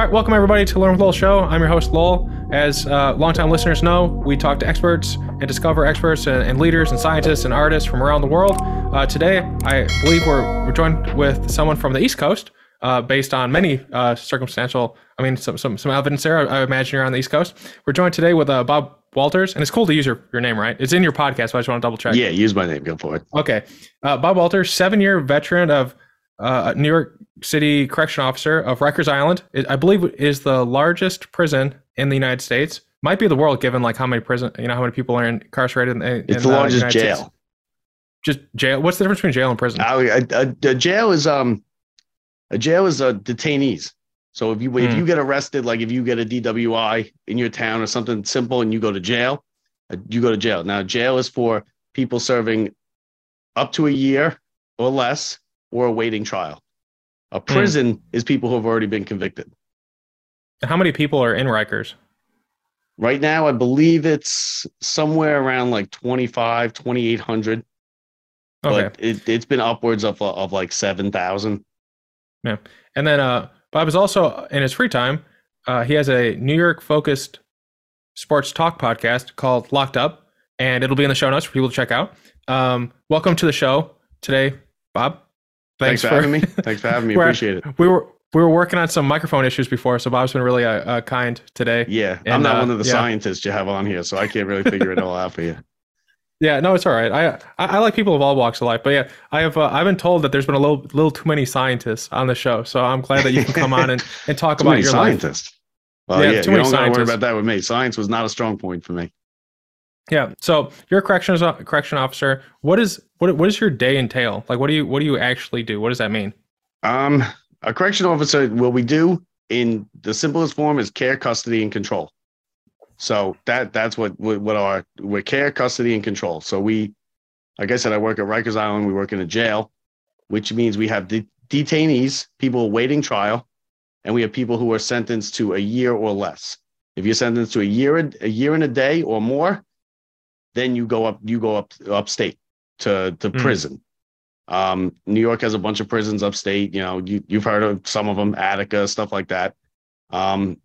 All right, welcome everybody to Learn with Lowell Show. I'm your host, Lowell. As uh, longtime listeners know, we talk to experts and discover experts and, and leaders and scientists and artists from around the world. Uh, today, I believe we're, we're joined with someone from the East Coast, uh, based on many uh, circumstantial, I mean, some, some, some evidence there. I, I, imagine you're on the East Coast. We're joined today with uh, Bob Walters, and it's cool to use your, your name, right? It's in your podcast, but I just want to double check. Yeah, use my name. Go for it. Okay. Uh, Bob Walters, seven year veteran of uh, New York City correction officer of Rikers Island. I believe is the largest prison in the United States. Might be the world, given like how many prison, you know, how many people are incarcerated. In, in it's the largest jail. States. Just jail. What's the difference between jail and prison? Uh, a, a, jail is um, a jail is a detainees. So if you if you hmm. get arrested, like if you get a DWI in your town or something simple, and you go to jail, uh, you go to jail. Now jail is for people serving up to a year or less or awaiting trial. A prison mm. is people who have already been convicted. How many people are in Rikers? Right now, I believe it's somewhere around like 25, 2,800. Okay. But it, it's been upwards of, of like 7,000. Yeah. And then uh, Bob is also, in his free time, uh, he has a New York focused sports talk podcast called Locked Up, and it'll be in the show notes for people to check out. Um, welcome to the show today, Bob. Thanks, Thanks for, for, having me. Thanks for having me. Appreciate it. We were we were working on some microphone issues before, so Bob's been really uh, uh, kind today. Yeah, and, I'm not uh, one of the yeah. scientists you have on here, so I can't really figure it all out for you. Yeah, no, it's all right. I, I, I like people of all walks of life, but yeah, I have uh, I've been told that there's been a little little too many scientists on the show, so I'm glad that you can come on and, and talk about your scientists. Life. Well, yeah, yeah too you don't got to worry about that with me. Science was not a strong point for me. Yeah. So you're a corrections correction officer. What is what what does your day entail? Like, what do you what do you actually do? What does that mean? Um, a correction officer, what we do in the simplest form is care, custody, and control. So that that's what what our we're care, custody, and control. So we, like I said, I work at Rikers Island. We work in a jail, which means we have de- detainees, people awaiting trial, and we have people who are sentenced to a year or less. If you're sentenced to a year a year and a day or more, then you go up you go up upstate to to mm. prison. Um, New York has a bunch of prisons upstate. You know, you, you've heard of some of them, Attica, stuff like that. Um,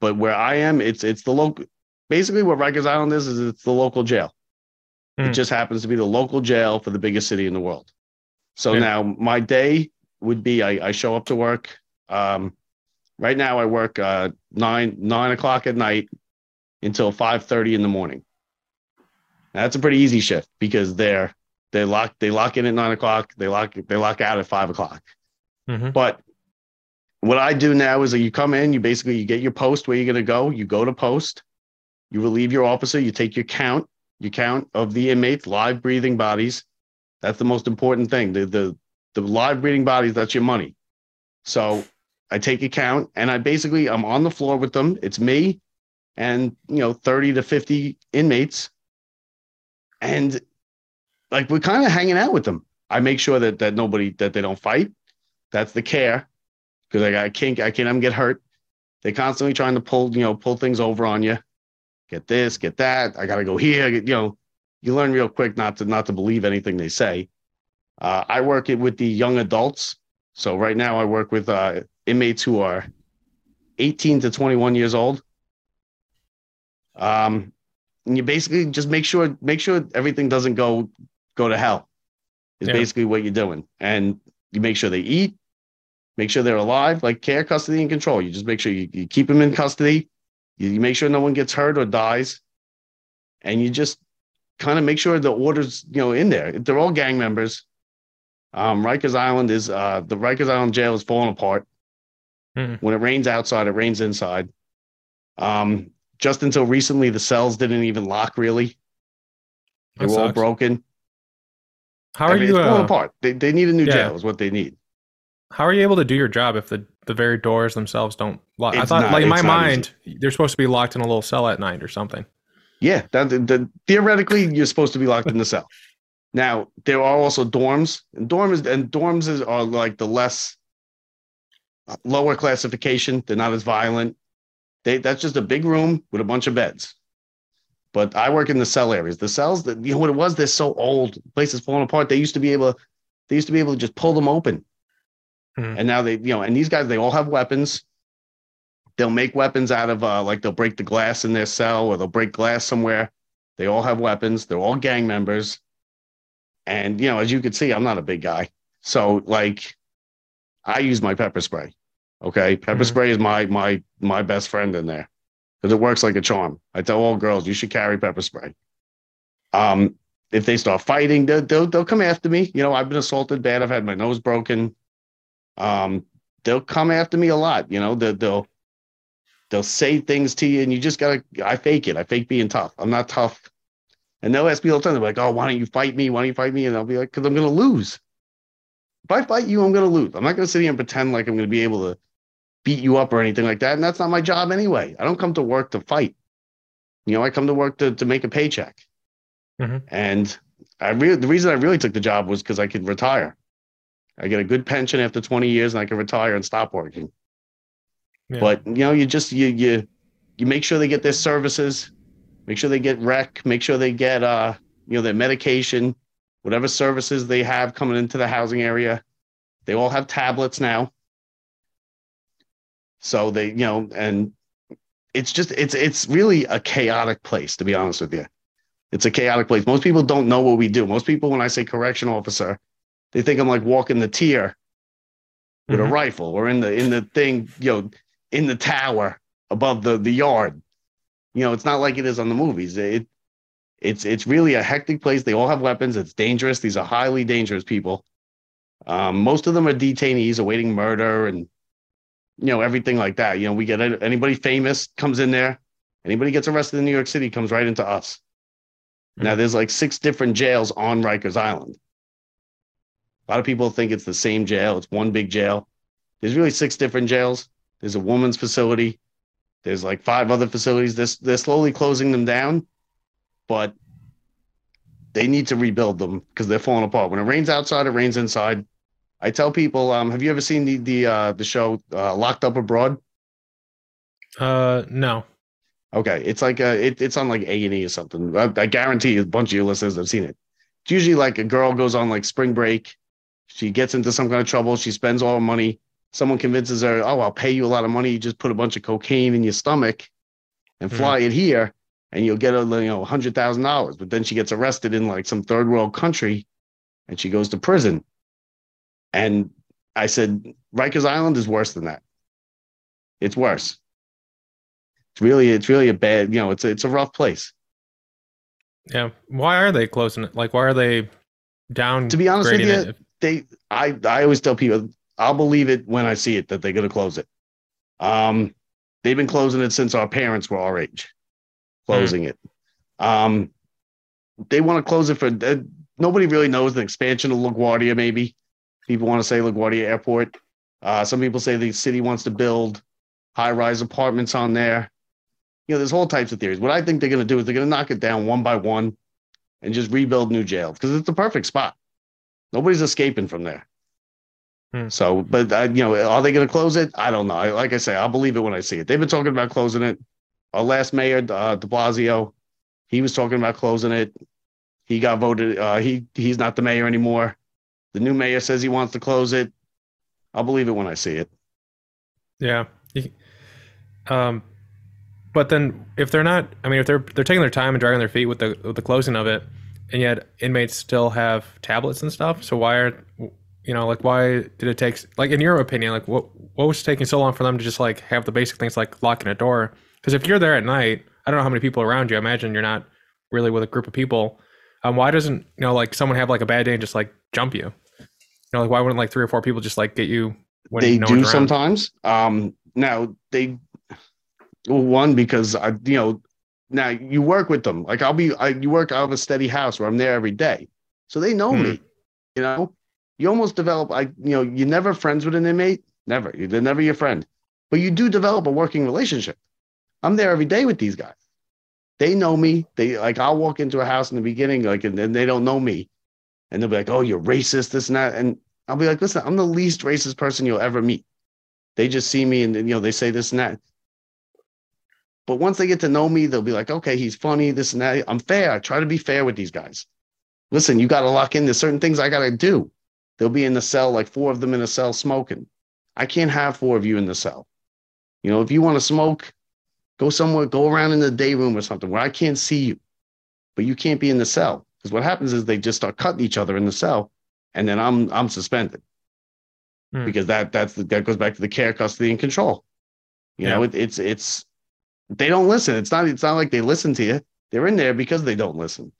but where I am, it's it's the local. Basically, what Rikers Island is is it's the local jail. Mm. It hmm. just happens to be the local jail for the biggest city in the world. So yeah. now my day would be I, I show up to work. Um, right now I work uh, nine nine o'clock at night until five thirty in the morning. That's a pretty easy shift because they're they lock they lock in at nine o'clock. They lock they lock out at five o'clock. Mm-hmm. But what I do now is that you come in, you basically you get your post where you're gonna go. You go to post, you relieve your officer, you take your count, your count of the inmates, live breathing bodies. That's the most important thing. The the the live breathing bodies, that's your money. So I take a count and I basically I'm on the floor with them. It's me and you know 30 to 50 inmates. And like we're kind of hanging out with them. I make sure that that nobody that they don't fight. That's the care because I, I can't I can't get hurt. They're constantly trying to pull you know pull things over on you. Get this, get that. I got to go here. You know, you learn real quick not to not to believe anything they say. Uh, I work it with the young adults. So right now I work with uh, inmates who are 18 to 21 years old. Um, and you basically just make sure make sure everything doesn't go go to hell is yeah. basically what you're doing. And you make sure they eat, make sure they're alive, like care, custody, and control. You just make sure you, you keep them in custody. You, you, make sure no one gets hurt or dies. And you just kind of make sure the order's, you know, in there. They're all gang members. Um, Rikers Island is uh, the Rikers Island jail is falling apart. Mm-hmm. When it rains outside, it rains inside. Um, just until recently, the cells didn't even lock really. They that were sucks. all broken. How are I mean, you? It's falling uh, apart. They, they need a new yeah. jail. Is what they need. How are you able to do your job if the, the very doors themselves don't lock? It's I thought, not, like in my mind, easy. they're supposed to be locked in a little cell at night or something. Yeah, that, the, theoretically, you're supposed to be locked in the cell. Now there are also dorms, and dorms and dorms is, are like the less uh, lower classification. They're not as violent. They that's just a big room with a bunch of beds. But I work in the cell areas. The cells that you know what it was, they're so old, places falling apart. They used to be able to, they used to be able to just pull them open. Mm-hmm. And now they, you know, and these guys, they all have weapons. they'll make weapons out of uh, like they'll break the glass in their cell or they'll break glass somewhere. They all have weapons. They're all gang members. And you know, as you can see, I'm not a big guy. So like I use my pepper spray. Okay. Pepper Mhm. spray is my my my best friend in there. Because it works like a charm. I tell all girls you should carry pepper spray. Um, if they start fighting, they'll, they'll they'll come after me. You know, I've been assaulted bad. I've had my nose broken. Um, they'll come after me a lot. You know, they'll they'll, they'll say things to you, and you just gotta. I fake it. I fake being tough. I'm not tough. And they'll ask me all the time. They're like, "Oh, why don't you fight me? Why don't you fight me?" And I'll be like, "Cause I'm gonna lose. If I fight you, I'm gonna lose. I'm not gonna sit here and pretend like I'm gonna be able to beat you up or anything like that. And that's not my job anyway. I don't come to work to fight. You know, I come to work to to make a paycheck. Mhm. And I really the reason I really took the job was because I could retire. I get a good pension after 20 years and I can retire and stop working. Yeah. But you know, you just you you you make sure they get their services, make sure they get rec, make sure they get uh you know their medication, whatever services they have coming into the housing area. They all have tablets now. So they, you know, and it's just it's it's really a chaotic place to be honest with you. It's a chaotic place. Most people don't know what we do. Most people, when I say correction officer, they think I'm like walking the tier with Mhm. a rifle or in the in the thing, you know, in the tower above the the yard. You know, it's not like it is on the movies. It it's it's really a hectic place. They all have weapons. It's dangerous. These are highly dangerous people. Um, most of them are detainees awaiting murder and you know everything like that. You know, we get anybody famous comes in there. Anybody gets arrested in New York City comes right into us. Now there's like six different jails on Rikers Island. A lot of people think it's the same jail. It's one big jail. There's really six different jails. There's a woman's facility. There's like five other facilities. They're, they're slowly closing them down, but they need to rebuild them because they're falling apart. When it rains outside, it rains inside. I tell people, um, have you ever seen the the uh, the show uh, Locked Up Abroad? Uh, no. Okay, it's like a, it, it's on like A and E or something. I, I guarantee a bunch of your listeners have seen it. It's usually like a girl goes on like spring break, she gets into some kind of trouble, she spends all her money. Someone convinces her, "Oh, I'll pay you a lot of money. You just put a bunch of cocaine in your stomach and fly it here, and you'll get a you know hundred thousand dollars." But then she gets arrested in like some third world country, and she goes to prison. And I said, Rikers Island is worse than that. It's worse. It's really, it's really a bad, you know, it's a, it's a rough place. Yeah. Why are they closing it? Like, why are they down? To be honest with you, it? They, I, I always tell people, I'll believe it when I see it that they're going to close it. Um, they've been closing it since our parents were our age, closing it. Um, they want to close it for uh, nobody really knows the expansion of LaGuardia. Maybe people want to say LaGuardia Airport. Uh, some people say the city wants to build high-rise apartments on there. You know, there's all types of theories. What I think they're going to do is they're going to knock it down one by one and just rebuild new jails because it's the perfect spot. Nobody's escaping from there. Hmm. So, but uh, you know, are they going to close it? I don't know. I, like I say, I'll believe it when I see it. They've been talking about closing it. Our last mayor, uh, De Blasio, he was talking about closing it. He got voted. Uh, he he's not the mayor anymore. The new mayor says he wants to close it. I'll believe it when I see it. Yeah. Um, but then if they're not, I mean, if they're they're taking their time and dragging their feet with the with the closing of it, and yet inmates still have tablets and stuff. So why are you know like why did it take like in your opinion like what what was taking so long for them to just like have the basic things like locking a door? Because if you're there at night, I don't know how many people around you. I imagine you're not really with a group of people. Um, why doesn't you know like someone have like a bad day and just like jump you? You know, like why wouldn't like three or four people just like get you? When they no do sometimes. Um, now they well, one because I, you know, now you work with them. Like I'll be, I you work out of a steady house where I'm there every day, so they know Hmm. me. You know, you almost develop. I, you know, you're never friends with an inmate. Never. They're never your friend, but you do develop a working relationship. I'm there every day with these guys. They know me. They like I'll walk into a house in the beginning, like, and then they don't know me, and they'll be like, "Oh, you're racist, this and that," and I'll be like, "Listen, I'm the least racist person you'll ever meet." They just see me and you know they say this and that. But once they get to know me, they'll be like, okay, he's funny, this and that. I'm fair. I try to be fair with these guys. Listen, you got to lock in. There's certain things I got to do. They'll be in the cell, like four of them in a cell smoking. I can't have four of you in the cell. You know, if you want to smoke, go somewhere, go around in the day room or something where I can't see you, but you can't be in the cell. Because what happens is they just start cutting each other in the cell, and then I'm I'm suspended Hmm. because that that's the, that goes back to the care, custody, and control. You know, it, it's it's they don't listen. It's not it's not like they listen to you. They're in there because they don't listen,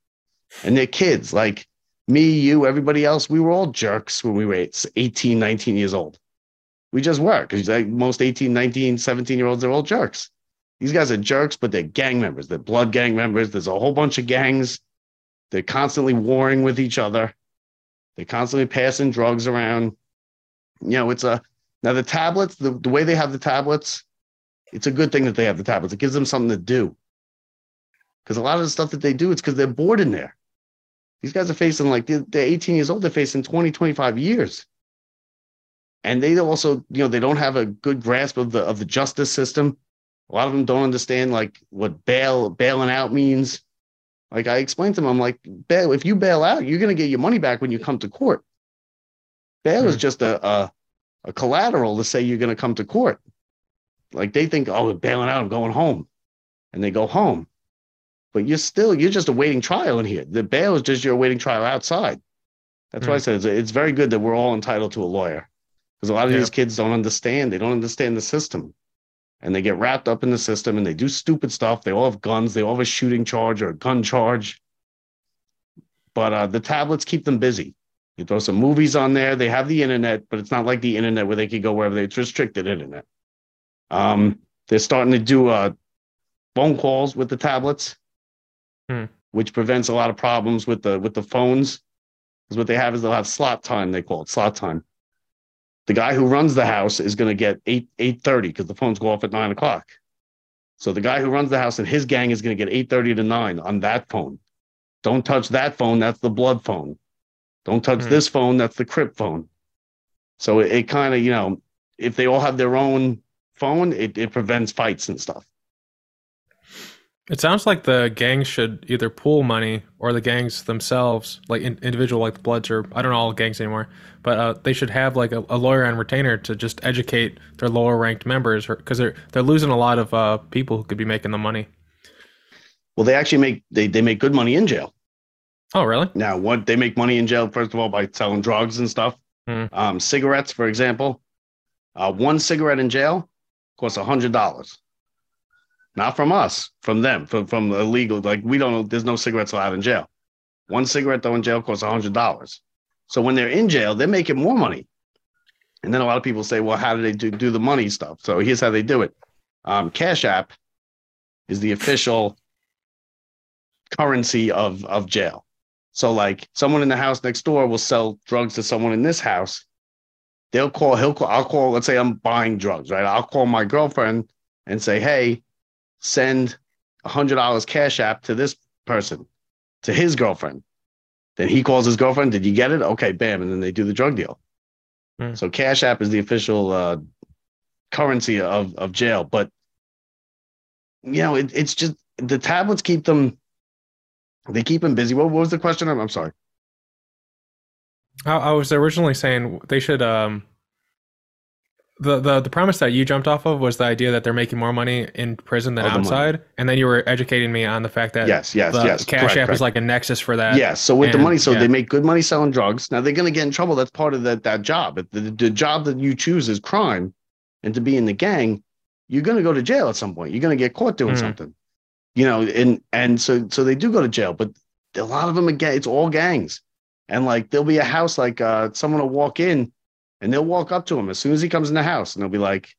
and they're kids like me, you, everybody else. We were all jerks when we were 18, 19 years old. We just were because like most 18, 19, 17 year olds, they're all jerks. These guys are jerks, but they're gang members. They're blood gang members. There's a whole bunch of gangs. They're constantly warring with each other. They're constantly passing drugs around. You know, it's a now the tablets, the, the way they have the tablets, it's a good thing that they have the tablets. It gives them something to do. Because a lot of the stuff that they do, it's because they're bored in there. These guys are facing like they're, they're 18 years old, they're facing 20, 25 years. And they also, you know, they don't have a good grasp of the of the justice system. A lot of them don't understand like what bail bailing out means. Like I explained to them, I'm like, bail, if you bail out, you're gonna get your money back when you come to court. Bail is Hmm. just a, a a collateral to say you're gonna come to court. Like they think, oh, bailing out, I'm going home. And they go home. But you're still, you're just awaiting trial in here. The bail is just you're awaiting trial outside. That's why I Hmm. said it's, it's very good that we're all entitled to a lawyer. Because a lot of Yeah. these kids don't understand. They don't understand the system. And they get wrapped up in the system and they do stupid stuff. They all have guns. They all have a shooting charge or a gun charge. But uh, the tablets keep them busy. You throw some movies on there. They have the internet, but it's not like the internet where they could go wherever they, it's restricted internet. Um, they're starting to do uh, phone calls with the tablets, Hmm. which prevents a lot of problems with the with the phones. Because what they have is they'll have slot time. They call it slot time. The guy who runs the house is going to get eight eight thirty because the phones go off at nine o'clock. So the guy who runs the house and his gang is going to get eight thirty to nine on that phone. Don't touch that phone. That's the blood phone. Don't touch Hmm. this phone. That's the crip phone. So it, it kind of you know if they all have their own phone, it, it prevents fights and stuff. It sounds like the gangs should either pool money or the gangs themselves, like in, individual, like the Bloods or I don't know all gangs anymore, but uh, they should have like a, a lawyer and retainer to just educate their lower ranked members because they're they're losing a lot of uh, people who could be making the money. Well, they actually make they, they make good money in jail. Oh, really? Now, what they make money in jail, first of all, by selling drugs and stuff. Hmm. Um, cigarettes, for example, uh, one cigarette in jail costs a hundred dollars. Not from us, from them, from from the illegal. Like we don't know, there's no cigarettes allowed in jail. One cigarette though in jail costs hundred dollars. So when they're in jail, they're making more money. And then a lot of people say, well, how do they do, do the money stuff? So here's how they do it. Um, Cash App is the official currency of of jail. So like someone in the house next door will sell drugs to someone in this house. They'll call, he'll call, I'll call, let's say I'm buying drugs, right? I'll call my girlfriend and say, hey, send a hundred dollars cash app to this person, to his girlfriend. Then he calls his girlfriend, did you get it? Okay, bam. And then they do the drug deal. Hmm. So Cash App is the official uh, currency of, of jail. But you know, it, it's just the tablets keep them they keep them busy. What, what was the question? I'm, I'm sorry. I, I was originally saying they should. Um, the, the the premise that you jumped off of was the idea that they're making more money in prison than Oh, the outside, and then you were educating me on the fact that Yes, yes, the yes. Cash correct, App correct. is like a nexus for that. Yes. So with the money, so yeah. they make good money selling drugs. Now they're going to get in trouble. That's part of that that job. If the, the job that you choose is crime, and to be in the gang, you're going to go to jail at some point. You're going to get caught doing Hmm. something. You know, and and so so they do go to jail, but a lot of them again, it's all gangs. And like there'll be a house like uh someone will walk in, and they'll walk up to him as soon as he comes in the house, and they'll be like.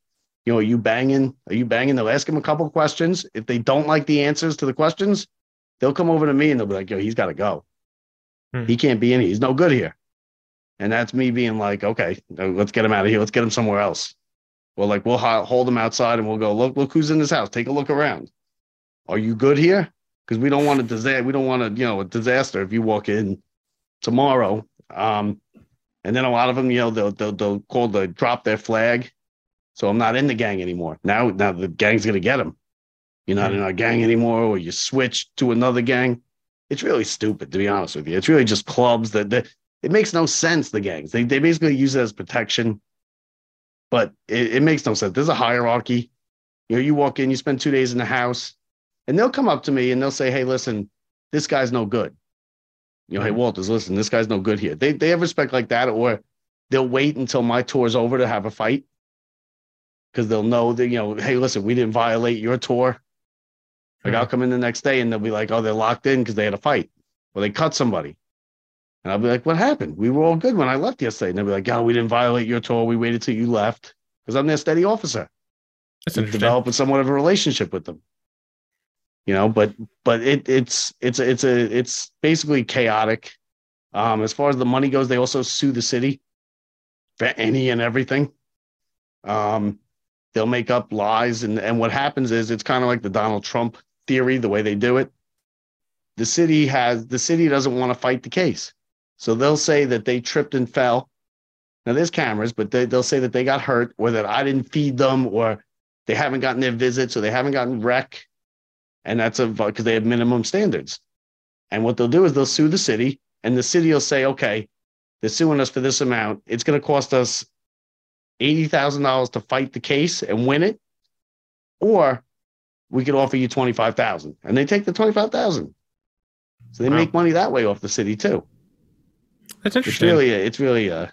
You know, are you banging? Are you banging? They'll ask him a couple of questions. If they don't like the answers to the questions, they'll come over to me and they'll be like, "Yo, he's got to go. Hmm. He can't be in here. He's no good here." And that's me being like, "Okay, uh, let's get him out of here. Let's get him somewhere else." Well, like we'll hold him outside and we'll go, "Look, look who's in this house. Take a look around. Are you good here? Because we don't want a disaster. We don't want a you know a disaster if you walk in tomorrow." Um, and then a lot of them, you know, they'll they'll, they'll call the drop their flag. So I'm not in the gang anymore. Now, now the gang's gonna get him. You're hmm. not in our gang anymore, or you switch to another gang. It's really stupid, to be honest with you. It's really just clubs that, that it makes no sense. The gangs they they basically use it as protection, but it, it makes no sense. There's a hierarchy. You know, you walk in, you spend two days in the house, and they'll come up to me and they'll say, "Hey, listen, this guy's no good." You know, hey. Walters, listen, this guy's no good here. They they have respect like that, or they'll wait until my tour's over to have a fight because they'll know that you know, hey, listen, we didn't violate your tour. Like. I'll come in the next day and they'll be like, oh, they're locked in because they had a fight or they cut somebody. And I'll be like, what happened? We were all good when I left yesterday. And they'll be like, oh, we didn't violate your tour. We waited till you left because I'm their steady officer. That's interesting. developed somewhat of a relationship with them. You know, but but it it's it's it's a it's basically chaotic. Um, as far as the money goes, they also sue the city for any and everything. Um, they'll make up lies, and and what happens is it's kind of like the Donald Trump theory, the way they do it. The city has the city doesn't want to fight the case, so they'll say that they tripped and fell. Now there's cameras, but they, they'll say that they got hurt, or that I didn't feed them, or they haven't gotten their visits, or they haven't gotten rec, and that's a because they have minimum standards. And what they'll do is they'll sue the city, and the city will say, okay, they're suing us for this amount. It's going to cost us eighty thousand dollars to fight the case and win it, or we could offer you twenty five thousand, and they take the twenty five thousand. So they Wow. make money that way off the city too. That's interesting. It's really, it's really a,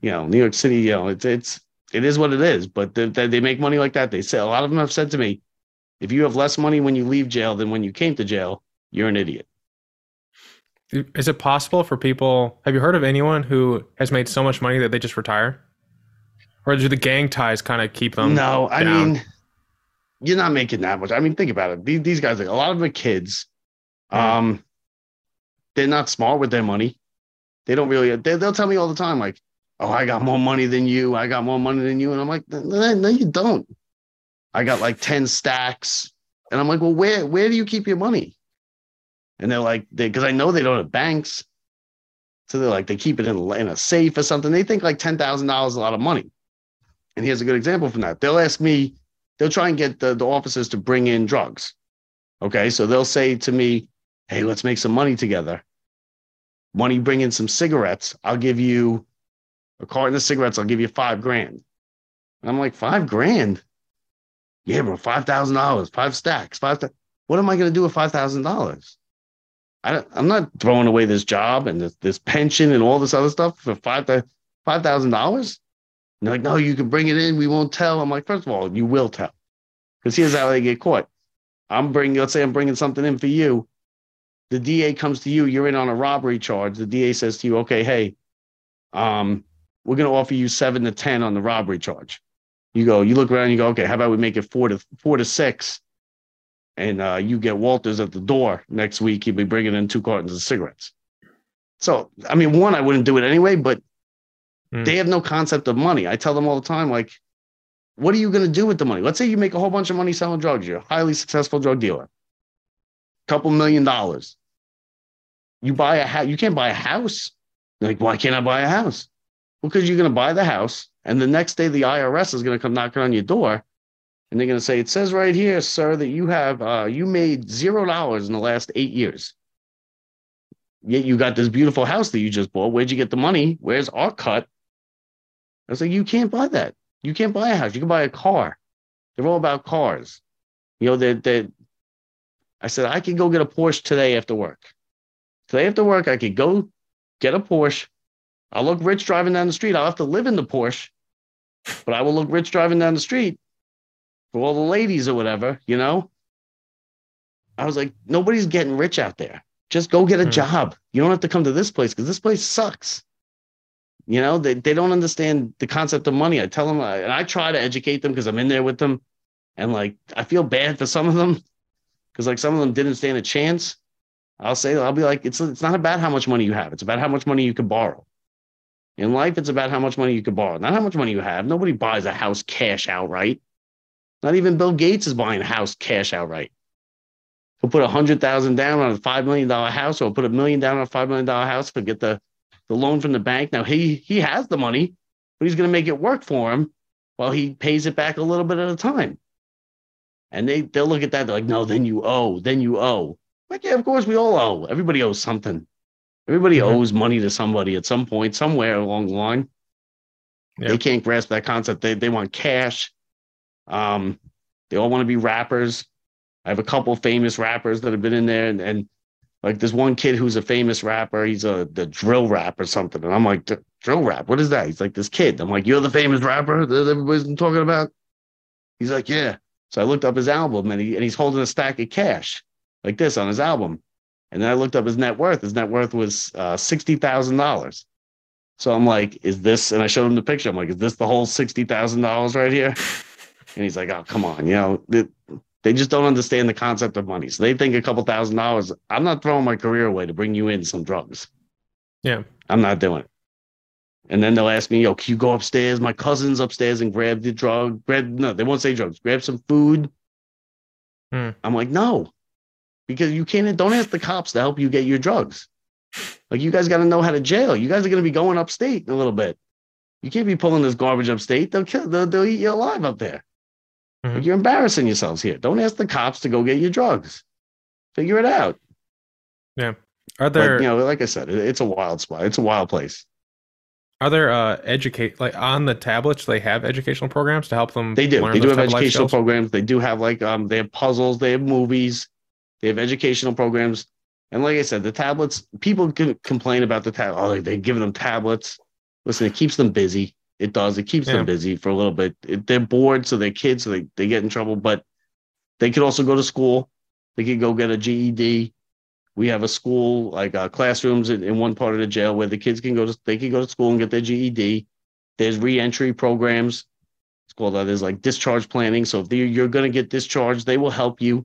you know, New York City. You know, it's it's it is what it is. But they, they they make money like that. They say a lot of them have said to me, if you have less money when you leave jail than when you came to jail, you're an idiot. Is it possible for people? Have you heard of anyone who has made so much money that they just retire? Or do the gang ties kind of keep them? no, I down. mean, you're not making that much. I mean, think about it. These, these guys, like, a lot of them are kids. Mhm. Um, they're not smart with their money. They don't really. They, they'll tell me all the time, like, "Oh, I got more money than you. I got more money than you," and I'm like, "No, no you don't. I got like ten stacks." And I'm like, "Well, where where do you keep your money?" And they're like, "They because I know they don't have banks." So they're like, they keep it in, in a safe or something. They think like ten thousand dollars is a lot of money. And here's a good example from that. They'll ask me, they'll try and get the, the officers to bring in drugs. Okay. So they'll say to me, Hey, let's make some money together. Money, bring in some cigarettes. I'll give you a carton of cigarettes. I'll give you five grand. And I'm like, five grand? Yeah, bro, $5,000, five stacks, five. Th- what am I going to do with $5,000? I don't, I'm not throwing away this job and this, this pension and all this other stuff for five five thousand dollars. They're like, no, you can bring it in. We won't tell. I'm like, first of all, you will tell, because here's how they get caught. I'm bringing, let's say, I'm bringing something in for you. The DA comes to you. You're in on a robbery charge. The DA says to you, okay, hey, um, we're going to offer you seven to ten on the robbery charge. You go, you look around, you go, okay, how about we make it four to four to six, and uh, you get Walters at the door next week. He'll be bringing in two cartons of cigarettes. So, I mean, one, I wouldn't do it anyway, but Hmm. they have no concept of money. I tell them all the time, like, what are you going to do with the money? Let's say you make a whole bunch of money selling drugs. You're a highly successful drug dealer, couple million dollars. You buy a house. You can't buy a house. You're like, why can't I buy a house? Because you're going to buy the house, and the next day the IRS is going to come knocking on your door, and they're going to say, "It says right here, sir, that you have uh, you made zero dollars in the last eight years. Yet you got this beautiful house that you just bought. Where'd you get the money? Where's our cut?" I was like, "You can't buy that. You can't buy a house. You can buy a car. They're all about cars. You know that that." I said, "I can go get a Porsche today after work. Today after work, I could go get a Porsche. I'll look rich driving down the street. I'll have to live in the Porsche, but I will look rich driving down the street for all the ladies or whatever, you know? I was like, nobody's getting rich out there. Just go get a Hmm. job. You don't have to come to this place because this place sucks. You know, they, they don't understand the concept of money. I tell them, uh, and I try to educate them because I'm in there with them. And like, I feel bad for some of them because like some of them didn't stand a chance. I'll say, I'll be like, it's, it's not about how much money you have. It's about how much money you can borrow. In life, it's about how much money you can borrow, not how much money you have. Nobody buys a house cash outright. Not even Bill Gates is buying a house cash outright. He'll put a hundred thousand down on a five million dollar house, or put a million down on a five million dollar house to get the, the loan from the bank. Now he he has the money, but he's going to make it work for him while he pays it back a little bit at a time. And they they'll look at that. They're like, no, then you owe, then you owe. Like, yeah, of course we all owe. Everybody owes something. Everybody Mhm. owes money to somebody at some point, somewhere along the line. Yeah. They can't grasp that concept. They they want cash. Um, They all want to be rappers. I have a couple famous rappers that have been in there, and, and like there's one kid who's a famous rapper. He's a the drill rap or something, and I'm like, drill rap. What is that? He's like this kid. I'm like, you're the famous rapper that everybody's been talking about. He's like, yeah. So I looked up his album, and he and he's holding a stack of cash like this on his album. And then I looked up his net worth. His net worth was uh, sixty thousand dollars. So I'm like, is this? And I showed him the picture. I'm like, is this the whole sixty thousand dollars right here? And he's like, oh, come on, you know, they, they just don't understand the concept of money. So they think a couple thousand dollars. I'm not throwing my career away to bring you in some drugs. Yeah, I'm not doing it. And then they'll ask me, yo, can you go upstairs? My cousin's upstairs and grab the drug. Grab no, they won't say drugs. Grab some food. Hmm. I'm like, no, because you can't. Don't ask the cops to help you get your drugs. Like you guys got to know how to jail. You guys are going to be going upstate in a little bit. You can't be pulling this garbage upstate. They'll kill. They'll, they'll eat you alive up there. Mhm. Like you're embarrassing yourselves here. Don't ask the cops to go get your drugs. Figure it out. Yeah. Are But there you know, like I said, it, it's a wild spot. It's a wild place. are there uh educate like on the tablets they have educational programs to help them? They do. They do have type of life educational programs. They do have like um they have puzzles, they have movies, they have educational programs. And like I said, the tablets, people can complain about the tab. Oh, they, they give them tablets. Listen, it keeps them busy. It does. It keeps Yeah. them busy for a little bit. It, they're bored, so they're kids, so they, they get in trouble. But they could also go to school. They could go get a GED. We have a school, like uh, classrooms in, in one part of the jail where the kids can go to they can go to school and get their GED. There's reentry programs. It's called uh, there's like discharge planning. So if you're going to get discharged, they will help you.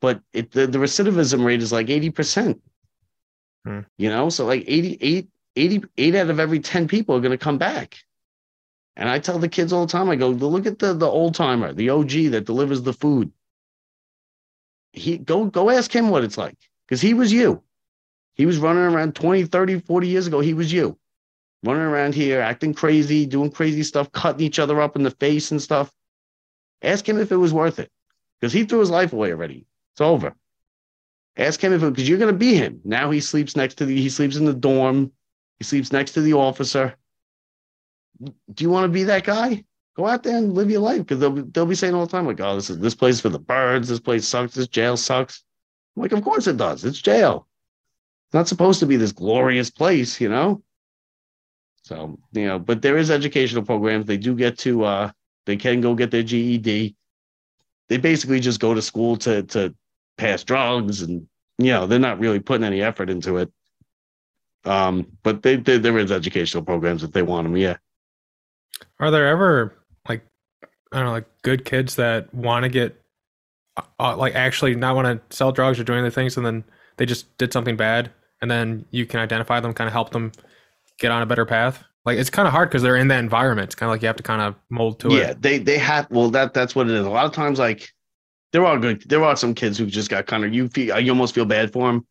But it, the, the recidivism rate is like 80%. Hmm. You know, so like 88, 80, eight out of every 10 people are going to come back. And I tell the kids all the time, I go, look at the, the old timer, the OG that delivers the food. He go go ask him what it's like. Because he was you. He was running around 20, 30, 40 years ago. He was you. Running around here, acting crazy, doing crazy stuff, cutting each other up in the face and stuff. Ask him if it was worth it. Because he threw his life away already. It's over. Ask him if because you're gonna be him. Now he sleeps next to the he sleeps in the dorm. He sleeps next to the officer. Do you want to be that guy? Go out there and live your life because they'll, they'll be saying all the time, like, oh, this is this place for the birds, this place sucks, this jail sucks. I'm like, of course it does. It's jail. It's not supposed to be this glorious place, you know? So, you know, but there is educational programs. They do get to uh they can go get their GED. They basically just go to school to to pass drugs and you know, they're not really putting any effort into it. Um, but they, they there is educational programs if they want them, yeah. Are there ever like I don't know, like good kids that want to get uh, like actually not want to sell drugs or do other things, and then they just did something bad, and then you can identify them, kind of help them get on a better path? Like it's kind of hard because they're in that environment. It's kind of like you have to kind of mold to it. yeah, they they have well that that's what it is. A lot of times, like there are good, there are some kids who just got kind of you feel you almost feel bad for them.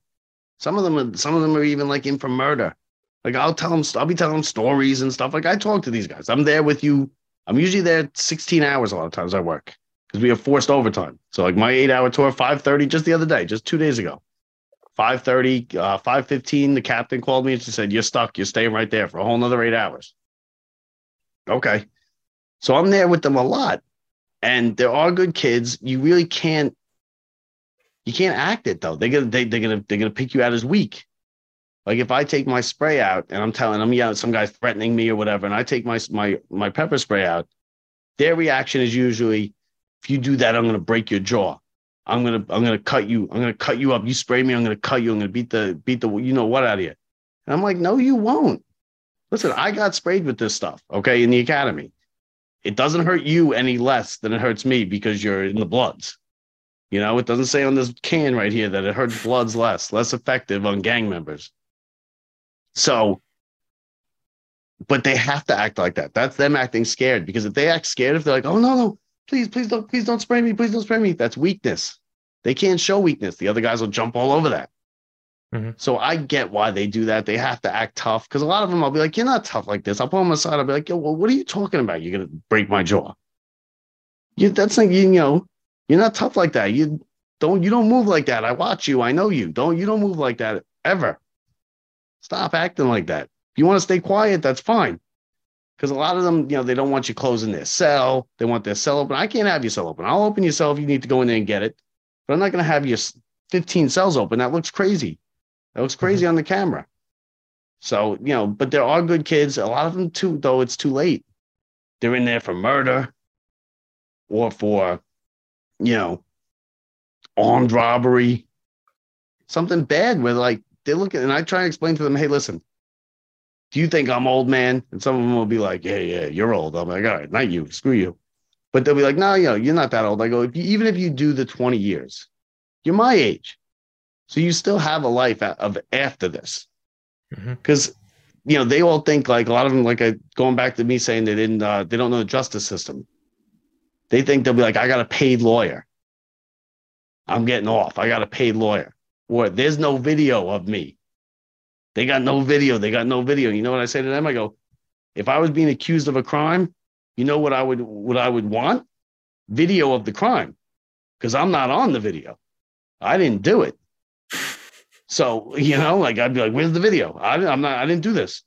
Some of them, are, some of them are even like in for murder. Like I'll tell them, I'll be telling them stories and stuff. Like I talk to these guys. I'm there with you. I'm usually there 16 hours a lot of times I work because we have forced overtime. So like my eight hour tour, 5:30 just the other day, just two days ago. 5:30, uh, 5:15. The captain called me and she said, "You're stuck. You're staying right there for a whole nother eight hours." Okay, so I'm there with them a lot, and there are good kids. You really can't, you can't act it though. They're gonna they, they're gonna they're gonna pick you out as weak. Like if I take my spray out and I'm telling them, yeah, some guy's threatening me or whatever, and I take my my my pepper spray out, their reaction is usually, if you do that, I'm gonna break your jaw. I'm gonna I'm gonna cut you. I'm gonna cut you up. You spray me, I'm gonna cut you. I'm gonna beat the beat the you know what out of you. And I'm like, no, you won't. Listen, I got sprayed with this stuff, okay, in the academy. It doesn't hurt you any less than it hurts me because you're in the bloods. You know, it doesn't say on this can right here that it hurts bloods less, less effective on gang members. So, but they have to act like that. That's them acting scared because if they act scared, if they're like, oh no, no, please, please don't, please don't spray me, please don't spray me, that's weakness. They can't show weakness. The other guys will jump all over that. Mhm. So I get why they do that. They have to act tough because a lot of them, I'll be like, you're not tough like this. I'll pull them aside. I'll be like, yo, well, what are you talking about? You're gonna break my jaw. You, that's like you know, you're not tough like that. You don't, you don't move like that. I watch you. I know you. Don't, you don't move like that ever. Stop acting like that. If you want to stay quiet, that's fine. because a lot of them, you know, they don't want you closing their cell. They want their cell open. I can't have your cell open. I'll open your cell if you need to go in there and get it, but I'm not to have your 15 cells open. That looks crazy. That looks crazy mm-hmm. on the camera. So, you know, but there are good kids. A lot of them too, though it's too late. They're in there for murder or for, you know, armed robbery, something bad where like they look at and I try to explain to them, hey, listen, do you think I'm old, man? And some of them will be like, yeah, yeah, you're old. I'm like, all right, not you, screw you. But they'll be like, no, you know, you're not that old. I go, if you, even if you do the 20 years, you're my age. So you still have a life of after this. Because, mm-hmm. you know, they all think like a lot of them, like going back to me saying they didn't, uh, they don't know the justice system. They think they'll be like, I got a paid lawyer. I'm getting off. I got a paid lawyer. Or there's no video of me. They got no video. They got no video. You know what I say to them? I go, if I was being accused of a crime, you know what I would what I would want? Video of the crime. Because I'm not on the video. I didn't do it. So, you know, like I'd be like, where's the video? I, I'm not, I didn't do this.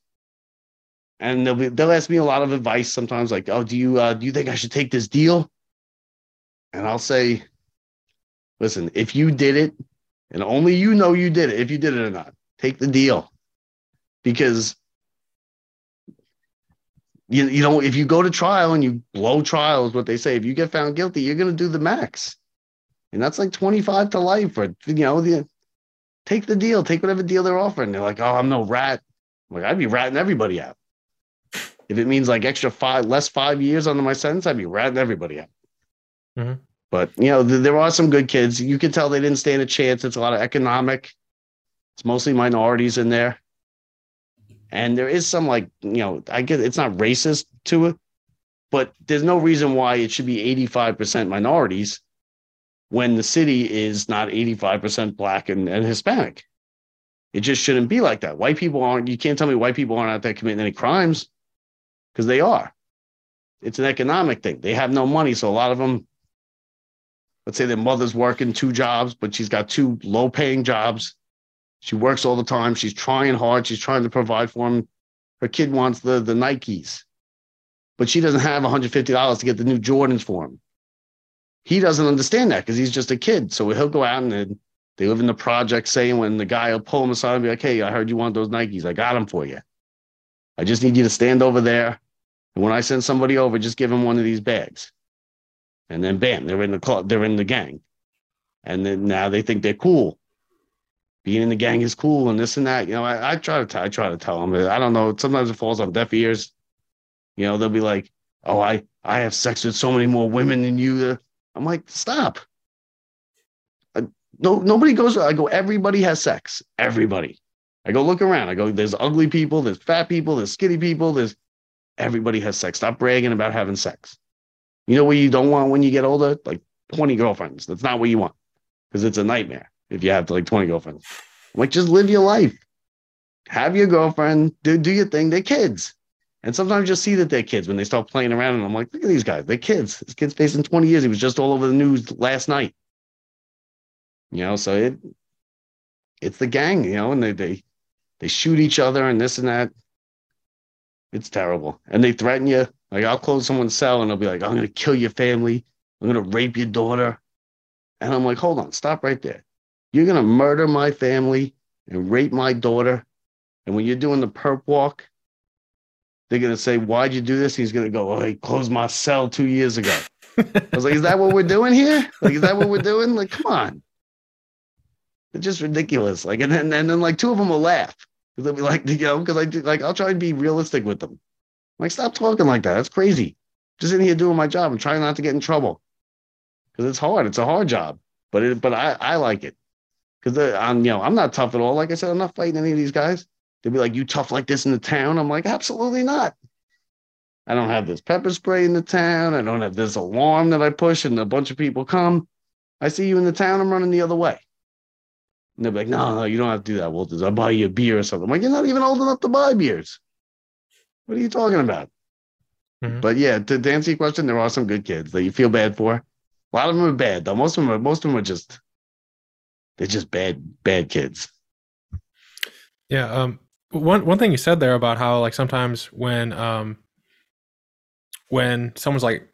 And they'll be, they'll ask me a lot of advice sometimes, like, oh, do you, uh, do you think I should take this deal? And I'll say, listen, if you did it, and only you know you did it, if you did it or not, take the deal because you, you know if you go to trial and you blow trial is what they say if you get found guilty you're going to do the max and that's like 25 to life or you know the take the deal take whatever deal they're offering. They're like oh i'm no rat. I'm like i'd be ratting everybody out. If it means like extra five less five years under my sentence i'd be ratting everybody out. Mm-hmm. but you know th- there are some good kids. You can tell they didn't stand a chance. It's a lot of economic. It's mostly minorities in there. And there is some like, you know, I guess it's not racist to it, but there's no reason why it should be 85% minorities when the city is not 85% black and, and Hispanic. It just shouldn't be like that. White people aren't, you can't tell me white people aren't out there committing any crimes because they are. It's an economic thing. They have no money. So a lot of them, let's say their mother's working two jobs, but she's got two low paying jobs she works all the time. She's trying hard. She's trying to provide for him. Her kid wants the the Nikes, but she doesn't have $150 to get the new Jordans for him. He doesn't understand that because he's just a kid. So he'll go out and they live in the project saying when the guy will pull him aside and be like, Hey, I heard you want those Nikes. I got them for you. I just need you to stand over there. And when I send somebody over, just give him one of these bags. And then bam, they're in the club, they're in the gang. And then now they think they're cool being in the gang is cool and this and that. You know, I, I try to t- I try to tell them. I don't know. Sometimes it falls on deaf ears. You know, they'll be like, "Oh, I I have sex with so many more women than you." Uh, I'm like, "Stop." I, no, nobody goes. I go. Everybody has sex. Everybody. I go look around. I go. There's ugly people. There's fat people. There's skinny people. There's everybody has sex. Stop bragging about having sex. You know what you don't want when you get older? Like 20 girlfriends. That's not what you want because it's a nightmare if you have like 20 girlfriends. I'm like, just live your life. Have your girlfriend, do, do your thing. They're kids. And sometimes you'll see that they're kids when they start playing around. And I'm like, look at these guys. They're kids. This kid's facing 20 years. He was just all over the news last night. You know, so it it's the gang, you know, and they they they shoot each other and this and that. It's terrible. And they threaten you. Like I'll close someone's cell and they'll be like, I'm gonna kill your family. I'm gonna rape your daughter. And I'm like, hold on, stop right there. You're to murder my family and rape my daughter. And when you're doing the perp walk, they're to say, Why'd you do this? He's to go, Oh, he closed my cell two years ago. I was like, Is that what we're doing here? Like, is that what we're doing? Like, come on. It's just ridiculous. Like, and then, and then like two of them will laugh. Cause they'll be like, you know, because I do, like, I'll try and be realistic with them. I'm like, stop talking like that. That's crazy. Just in here doing my job. I'm trying not to get in trouble because it's hard. It's a hard job, but it, but I, I like it because uh, I'm you know I'm not tough at all. Like I said, I'm not fighting any of these guys. They'll be like, "You tough like this in the town?" I'm like, "Absolutely not." I don't have this pepper spray in the town. I don't have this alarm that I push and a bunch of people come. I see you in the town. I'm running the other way. And they'll be like, "No, no, you don't have to do that, Walters. I'll buy you a beer or something." I'm like, "You're not even old enough to buy beers. What are you talking about?" Mm-hmm. But yeah, to, to answer your question, there are some good kids that you feel bad for. A lot of them are bad, though. Most of them are most of them are just they're just bad bad kids. Yeah. Um. One one thing you said there about how like sometimes when um when someone's like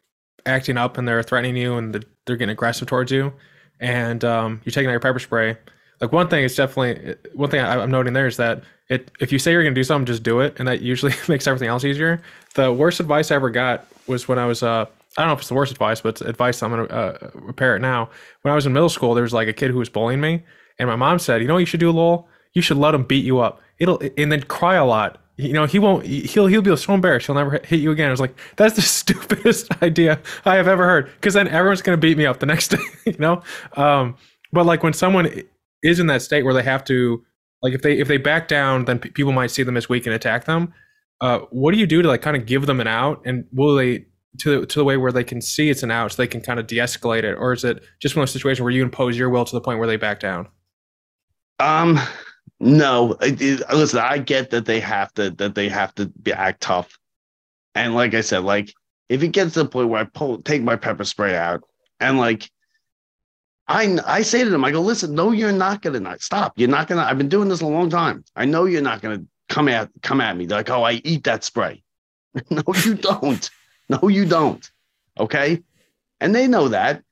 acting up and they're threatening you and they're getting aggressive towards you, and um, you're taking out your pepper spray. Like one thing is definitely one thing I'm noting there is that it if you say you're gonna do something, just do it, and that usually makes everything else easier. The worst advice I ever got was when I was uh I don't know if it's the worst advice, but it's advice I'm gonna uh, repair it now. When I was in middle school, there was like a kid who was bullying me, and my mom said, "You know what you should do, Lowell? You should let him beat you up. It'll and then cry a lot. You know, he won't. He'll he'll be so embarrassed. He'll never hit you again." I was like, "That's the stupidest idea I have ever heard." Because then everyone's gonna beat me up the next day. You know, um, but like when someone is in that state where they have to, like, if they if they back down, then p- people might see them as weak and attack them. Uh, what do you do to like kind of give them an out? And will they to to the way where they can see it's an out, so they can kind of de-escalate it, or is it just one of those situations where you impose your will to the point where they back down? Um, no. Listen, I get that they have to that they have to be act tough, and like I said, like if it gets to the point where I pull take my pepper spray out and like. I, I say to them, I go, listen, no, you're not gonna not stop. You're not gonna. I've been doing this a long time. I know you're not gonna come at come at me They're like, oh, I eat that spray. no, you don't. No, you don't. Okay. And they know that.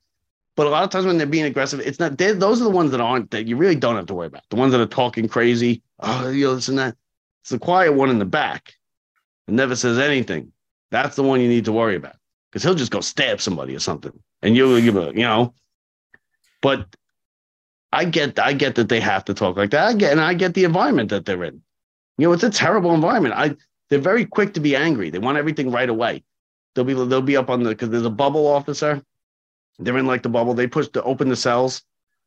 But a lot of times when they're being aggressive, it's not, those are the ones that aren't, that you really don't have to worry about. The ones that are talking crazy. Oh, you know, that. It's the quiet one in the back that never says anything. That's the one you need to worry about because he'll just go stab somebody or something. And you'll give a, you know, but I get, I get that they have to talk like that. I get, and I get the environment that they're in. You know, it's a terrible environment. I, they're very quick to be angry. They want everything right away. They'll be they'll be up on the because there's a bubble officer. They're in like the bubble. They push to open the cells,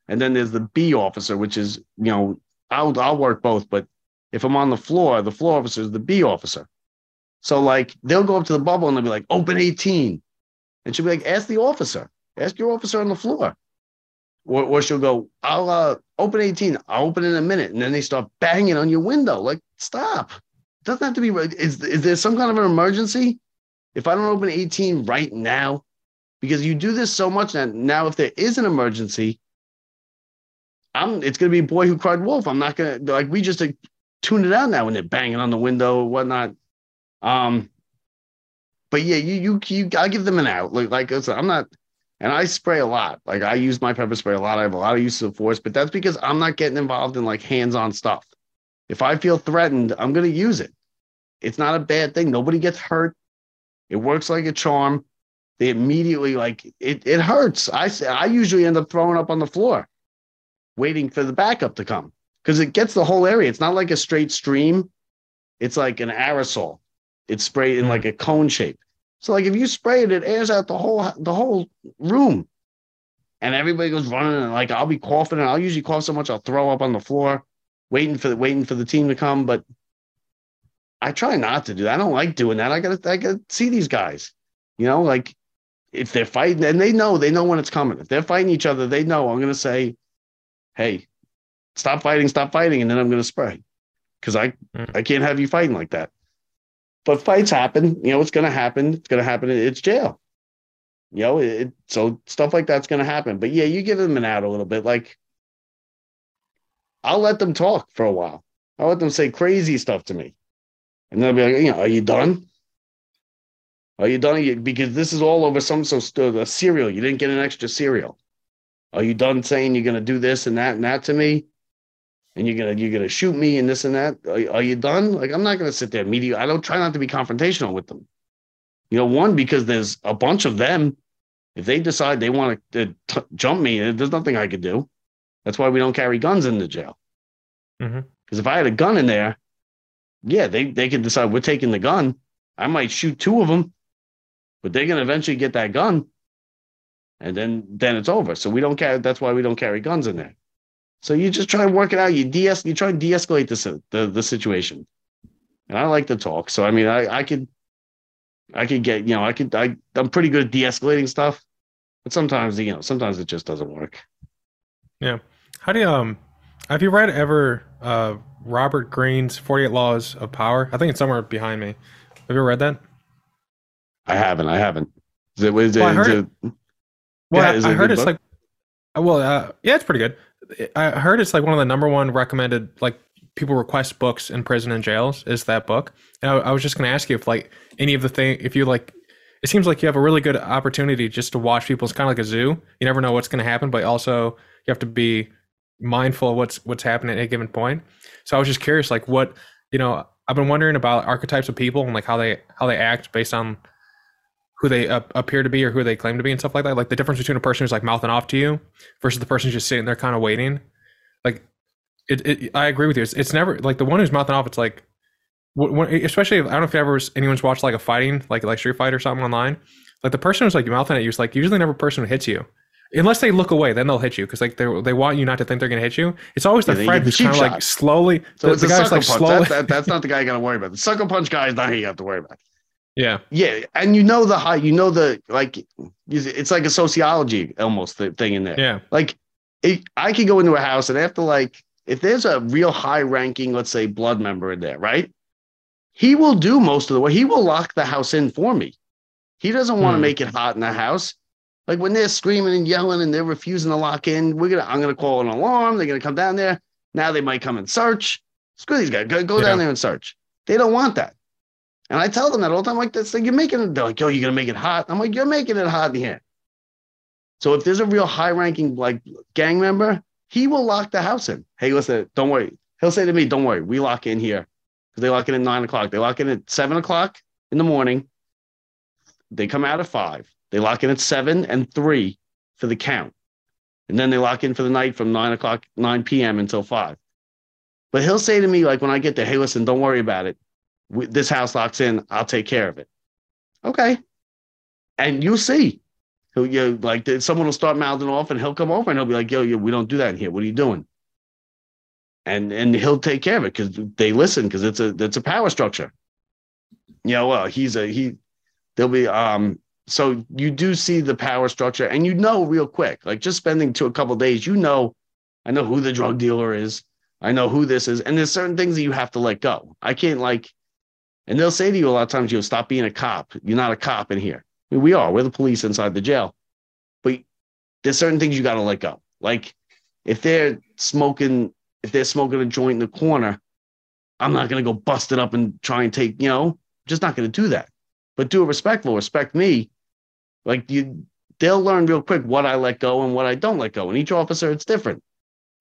and then there's the B officer, which is you know I'll I'll work both, but if I'm on the floor, the floor officer is the B officer. So like they'll go up to the bubble and they'll be like, open 18. And she'll be like, ask the officer, ask your officer on the floor. Or, or she'll go, I'll uh, open 18. I'll open in a minute. And then they start banging on your window. Like, stop. Doesn't have to be. Is, is there some kind of an emergency? If I don't open 18 right now, because you do this so much now, now if there is an emergency, I'm it's gonna be boy who cried wolf. I'm not gonna like we just like, tune it out now when they're banging on the window or whatnot. Um, but yeah, you you you I give them an out. Like like I said, I'm not, and I spray a lot. Like I use my pepper spray a lot. I have a lot of use of force, but that's because I'm not getting involved in like hands-on stuff. If I feel threatened, I'm gonna use it. It's not a bad thing. Nobody gets hurt. It works like a charm. They immediately like it. It hurts. I say I usually end up throwing up on the floor, waiting for the backup to come because it gets the whole area. It's not like a straight stream. It's like an aerosol. It's sprayed in hmm. like a cone shape. So like if you spray it, it airs out the whole the whole room, and everybody goes running. And like I'll be coughing, and I'll usually cough so much I'll throw up on the floor, waiting for the waiting for the team to come. But I try not to do that. I don't like doing that. I gotta I gotta see these guys. You know, like if they're fighting and they know they know when it's coming. If they're fighting each other, they know I'm gonna say, Hey, stop fighting, stop fighting, and then I'm gonna spray. Cause I mm. I can't have you fighting like that. But fights happen, you know, it's gonna happen. It's gonna happen. It's jail. You know, it, so stuff like that's gonna happen. But yeah, you give them an out a little bit. Like I'll let them talk for a while. I'll let them say crazy stuff to me. And they'll be like, you know, are you done? Are you done? Because this is all over some so a cereal. You didn't get an extra cereal. Are you done saying you're gonna do this and that and that to me? And you're gonna you're gonna shoot me and this and that. Are, are you done? Like I'm not gonna sit there media. I don't try not to be confrontational with them. You know, one because there's a bunch of them. If they decide they want to t- jump me, there's nothing I could do. That's why we don't carry guns in the jail. Because mm-hmm. if I had a gun in there, yeah, they they can decide we're taking the gun. I might shoot two of them, but they're gonna eventually get that gun, and then then it's over. So we don't carry. That's why we don't carry guns in there. So you just try and work it out. You de you try and de-escalate the, the the situation. And I like to talk, so I mean, I I could I could get you know I could I I'm pretty good at de-escalating stuff, but sometimes you know sometimes it just doesn't work. Yeah. How do you um have you read ever uh, Robert Greene's 48 Laws of Power? I think it's somewhere behind me. Have you ever read that? I haven't. I haven't. Is it, is well, it, I heard, it, well, yeah, I, I heard it's book? like, uh, well, uh, yeah, it's pretty good. I heard it's like one of the number one recommended, like people request books in prison and jails is that book. And I, I was just going to ask you if like any of the thing, if you like, it seems like you have a really good opportunity just to watch people. It's kind of like a zoo. You never know what's going to happen, but also you have to be mindful of what's what's happening at a given point. So I was just curious, like what you know, I've been wondering about archetypes of people and like how they how they act based on who they uh, appear to be or who they claim to be and stuff like that. Like the difference between a person who's like mouthing off to you versus the person who's just sitting there kind of waiting. Like, it, it I agree with you. It's, it's never like the one who's mouthing off. It's like, when, especially if, I don't know if you ever anyone's watched like a fighting like like Street fight or something online. Like the person who's like mouthing at you is like usually never a person who hits you. Unless they look away, then they'll hit you because like they they want you not to think they're gonna hit you. It's always the Yeah, friend who's kind of like slowly. So the, it's the guy's like punch. slowly. That, that, that's not the guy you got to worry about. The sucker punch guy is not who you have to worry about. Yeah, Yeah, and you know the high, you know the like, it's like a sociology almost the thing in there. yeah, Like, it, I could go into a house and after like, if there's a real high ranking, let's say, blood member in there, right? He will do most of the work. He will lock the house in for me. He doesn't want to Hmm. make it hot in the house. Like when they're screaming and yelling and they're refusing to lock in, we're gonna. I'm gonna call an alarm. They're gonna come down there. Now they might come and search. Screw these guys. Go, go Yeah. down there and search. They don't want that. And I tell them that all the time. Like this, like you're making it. They're like, yo, you're gonna make it hot. I'm like, you're making it hot in here. So if there's a real high ranking like gang member, he will lock the house in. Hey, listen, don't worry. He'll say to me, don't worry, we lock in here. Because they lock in at nine o'clock. They lock in at seven o'clock in the morning. They come out at five. They lock in at seven and three for the count. And then they lock in for the night from nine o'clock, 9 p.m. until five. But he'll say to me, like when I get there, hey, listen, don't worry about it. We, this house locks in. I'll take care of it. Okay. And you'll see. He'll you like someone will start mouthing off and he'll come over and he'll be like, yo, yo, we don't do that in here. What are you doing? And and he'll take care of it because they listen because it's a it's a power structure. Yeah, well, he's a he there'll be um so you do see the power structure and you know real quick, like just spending to a couple days, you know, I know who the drug dealer is. I know who this is. And there's certain things that you have to let go. I can't like, and they'll say to you a lot of times, you'll stop being a cop. You're not a cop in here. I mean, we are. We're the police inside the jail. But there's certain things you got to let go. Like if they're smoking, if they're smoking a joint in the corner, I'm not going to go bust it up and try and take, you know, just not going to do that. But do it respectful, respect me. Like you, they'll learn real quick what I let go and what I don't let go. And each officer, it's different.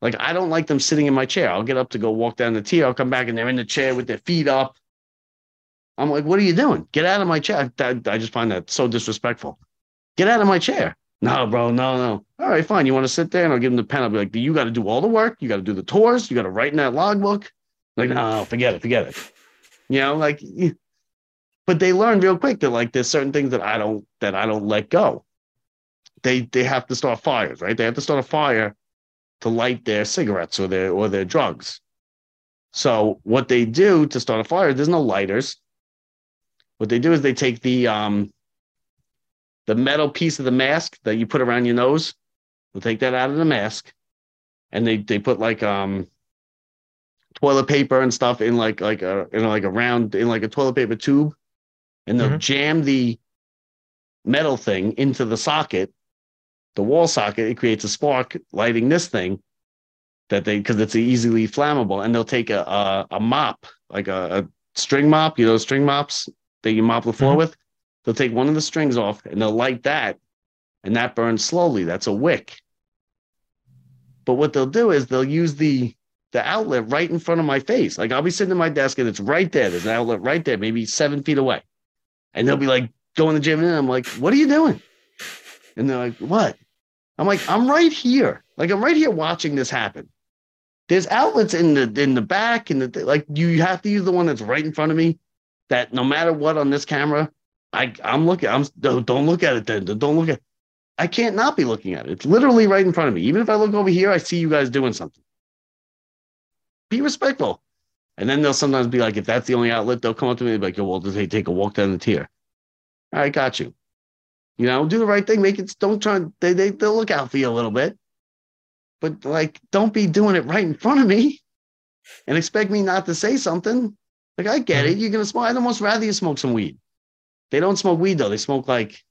Like I don't like them sitting in my chair. I'll get up to go walk down the tier. I'll come back and they're in the chair with their feet up. I'm like, what are you doing? Get out of my chair. That, I just find that so disrespectful. Get out of my chair. No, bro, no, no. All right, fine. You want to sit there and I'll give them the pen. I'll be like, you got to do all the work. You got to do the tours. You got to write in that logbook. Like, no, no, forget it, forget it. You know, like, but they learn real quick that like there's certain things that I don't that I don't let go. They they have to start fires, right? They have to start a fire to light their cigarettes or their or their drugs. So what they do to start a fire, there's no lighters. What they do is they take the um the metal piece of the mask that you put around your nose. They'll take that out of the mask, and they they put like um toilet paper and stuff in like like a in like a round in like a toilet paper tube, and they'll Mhm. jam the metal thing into the socket, the wall socket. It creates a spark, lighting this thing that they because it's easily flammable, and they'll take a a, a mop like a, a string mop, you know, string mops that you mop the floor Mhm. with. They'll take one of the strings off and they'll light that, and that burns slowly. That's a wick. But what they'll do is they'll use the the outlet right in front of my face. Like I'll be sitting at my desk and it's right there. There's an outlet right there, maybe seven feet away. And they'll be like going to the gym and I'm like, what are you doing? And they're like, what? I'm like, I'm right here. Like I'm right here watching this happen. There's outlets in the in the back and the like you have to use the one that's right in front of me. That no matter what on this camera, I I'm looking. I'm don't look at it then. Don't look at. I can't not be looking at it. It's literally right in front of me. Even if I look over here, I see you guys doing something. Be respectful. And then they'll sometimes be like, if that's the only outlet, they'll come up to me and be like, "Yo, well, does he take a walk down the tier?" All right, got you. You know, do the right thing. Make it. Don't try. They they they'll look out for you a little bit, but like, don't be doing it right in front of me, and expect me not to say something. Like, I get it. You're gonna smoke. I'd almost rather you smoke some weed. They don't smoke weed though. They smoke like,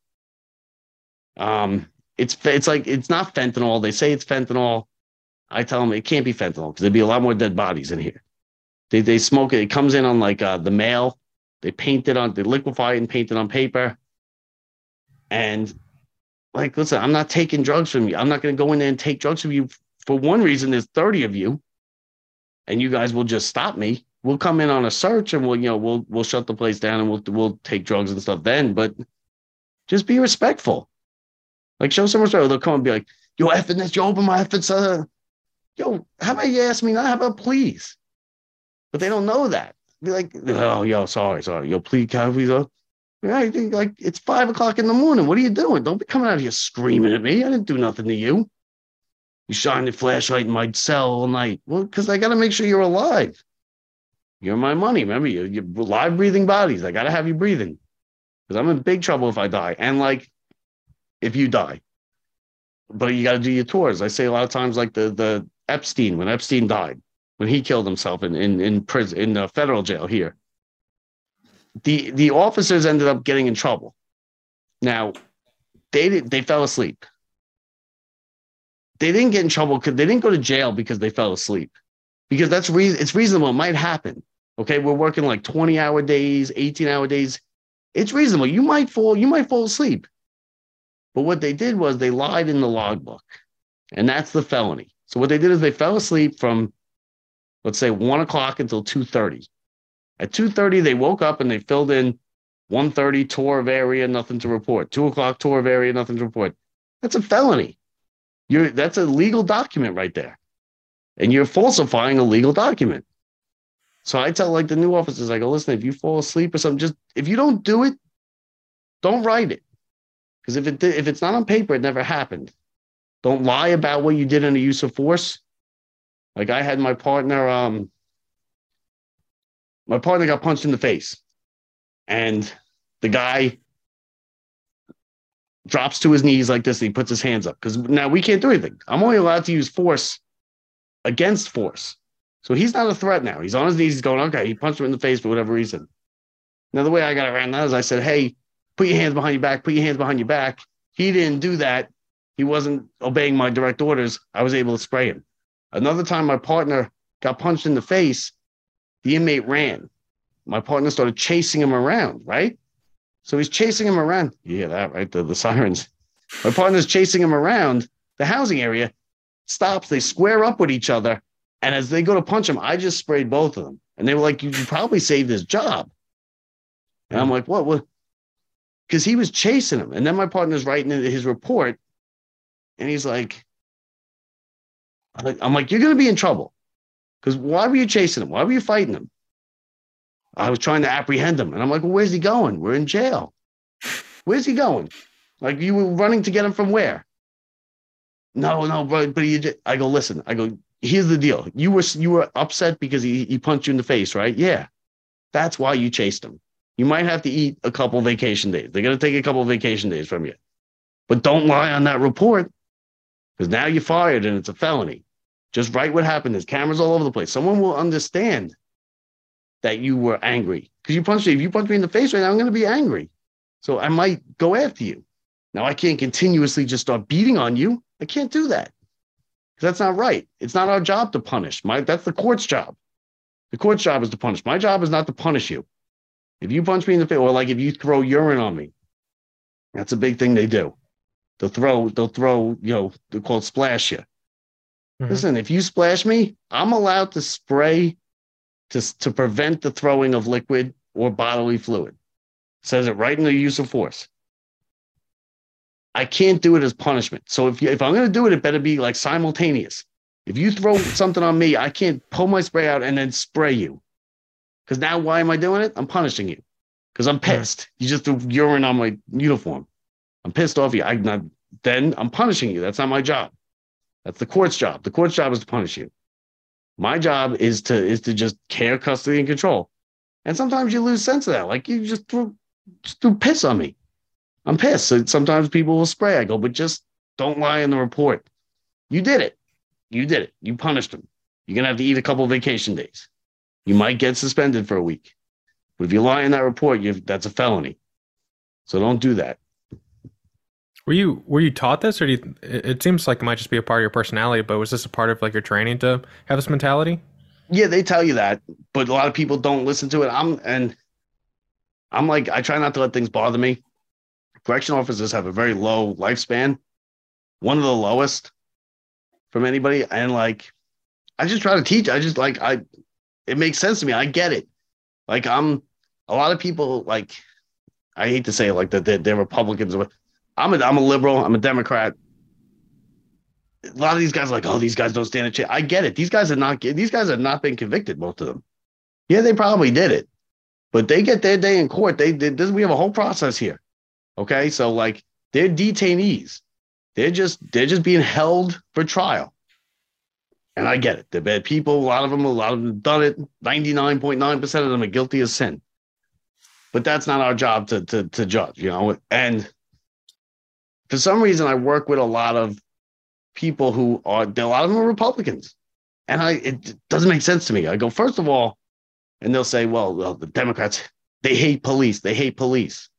um, it's it's like it's not fentanyl. They say it's fentanyl. I tell them it can't be fentanyl because there'd be a lot more dead bodies in here. They they smoke it. It comes in on like uh, the mail. They paint it on. They liquefy it and paint it on paper. And like, listen, I'm not taking drugs from you. I'm not going to go in there and take drugs from you. For one reason, there's 30 of you, and you guys will just stop me. We'll come in on a search and we'll, you know, we'll we'll shut the place down and we'll we'll take drugs and stuff then. But just be respectful. Like show some respect. They'll come and be like, yo, effing this, you open my effing son. Yo, how about you ask me not? How about please? But they don't know that. Be like, oh, yo, sorry, sorry. Yo, please, can please? Uh, yeah, I think like it's five o'clock in the morning. What are you doing? Don't be coming out of here screaming at me. I didn't do nothing to you. You shine the flashlight in my cell all night. Well, because I got to make sure you're alive. You're my money. Remember, you, you're live breathing bodies. I got to have you breathing because I'm in big trouble if I die. And like, if you die, but you got to do your tours. I say a lot of times, like the the Epstein when Epstein died, when he killed himself in in in prison in the federal jail here. The the officers ended up getting in trouble. Now, they they fell asleep. They didn't get in trouble because they didn't go to jail because they fell asleep. Because that's re- it's reasonable. It might happen. Okay, we're working like 20 hour days, 18 hour days. It's reasonable. You might fall, you might fall asleep. But what they did was they lied in the logbook. And that's the felony. So what they did is they fell asleep from let's say one o'clock until 2:30. At 2:30, they woke up and they filled in 1:30 tour of area, nothing to report. Two o'clock tour of area, nothing to report. That's a felony. You're that's a legal document right there, and you're falsifying a legal document. So I tell like the new officers, I go, listen, if you fall asleep or something, just if you don't do it, don't write it, because if it if it's not on paper, it never happened. Don't lie about what you did in the use of force. Like I had my partner, um, my partner got punched in the face, and the guy drops to his knees like this and he puts his hands up because now we can't do anything. I'm only allowed to use force against force. So he's not a threat now. He's on his knees. He's going, okay, he punched him in the face for whatever reason. Now, the way I got around that is I said, hey, put your hands behind your back, put your hands behind your back. He didn't do that. He wasn't obeying my direct orders. I was able to spray him. Another time, my partner got punched in the face. The inmate ran. My partner started chasing him around, right? So he's chasing him around. You hear that, right? The, the sirens. My partner's chasing him around the housing area, stops. They square up with each other. And as they go to punch him, I just sprayed both of them. And they were like, You probably saved his job. And I'm hmm. like, What? What? Because he was chasing him. And then my partner's writing his report. And he's like, I'm like, you're going to be in trouble. Because why were you chasing him? Why were you fighting him? I was trying to apprehend him. And I'm like, well, where's he going? We're in jail. Where's he going? Like, you were running to get him from where? No, no, but, but I go, listen, I go, here's the deal. You were, you were upset because he, he punched you in the face, right? Yeah. That's why you chased him. You might have to eat a couple vacation days. They're going to take a couple vacation days from you. But don't lie on that report because now you're fired and it's a felony. Just write what happened. There's cameras all over the place. Someone will understand that you were angry because you punched me. If you punch me in the face right now, I'm going to be angry. So I might go after you. Now I can't continuously just start beating on you. I can't do that. That's not right. It's not our job to punish. My that's the court's job. The court's job is to punish. My job is not to punish you. If you punch me in the face, or like if you throw urine on me, that's a big thing they do. They'll throw, they'll throw, you know, they're called splash you. Mm-hmm. Listen, if you splash me, I'm allowed to spray to, to prevent the throwing of liquid or bodily fluid. It says it right in the use of force. I can't do it as punishment. So if you, if I'm going to do it, it better be like simultaneous. If you throw something on me, I can't pull my spray out and then spray you. Because now, why am I doing it? I'm punishing you because I'm hmm. pissed. You just threw urine on my uniform. I'm pissed off you. I not, then I'm punishing you. That's not my job. That's the court's job. The court's job is to punish you. My job is to is to just care, custody, and control. And sometimes you lose sense of that. Like you just threw just threw piss on me. I'm pissed. So sometimes people will spray. I go, but just don't lie in the report. You did it. You did it. You punished them. You're gonna have to eat a couple vacation days. You might get suspended for a week. But if you lie in that report, you that's a felony. So don't do that. Were you were you taught this, or do you, it seems like it might just be a part of your personality? But was this a part of like your training to have this mentality? Yeah, they tell you that, but a lot of people don't listen to it. I'm and I'm like I try not to let things bother me. Correctional officers have a very low lifespan, one of the lowest from anybody. And like, I just try to teach. I just like I, it makes sense to me. I get it. Like I'm a lot of people like, I hate to say it like that they're, they're Republicans. I'm a I'm a liberal. I'm a Democrat. A lot of these guys are like, oh, these guys don't stand a chance. I get it. These guys are not. These guys have not been convicted. Most of them. Yeah, they probably did it, but they get their day in court. They did. This, we have a whole process here. Okay, so like they're detainees. They're just they're just being held for trial. And I get it. They're bad people. A lot of them, a lot of them done it. 99.9% of them are guilty of sin. But that's not our job to, to, to judge, you know? And for some reason, I work with a lot of people who are, a lot of them are Republicans. And I, it doesn't make sense to me. I go, first of all, and they'll say, well, well, the Democrats, they hate police. They hate police.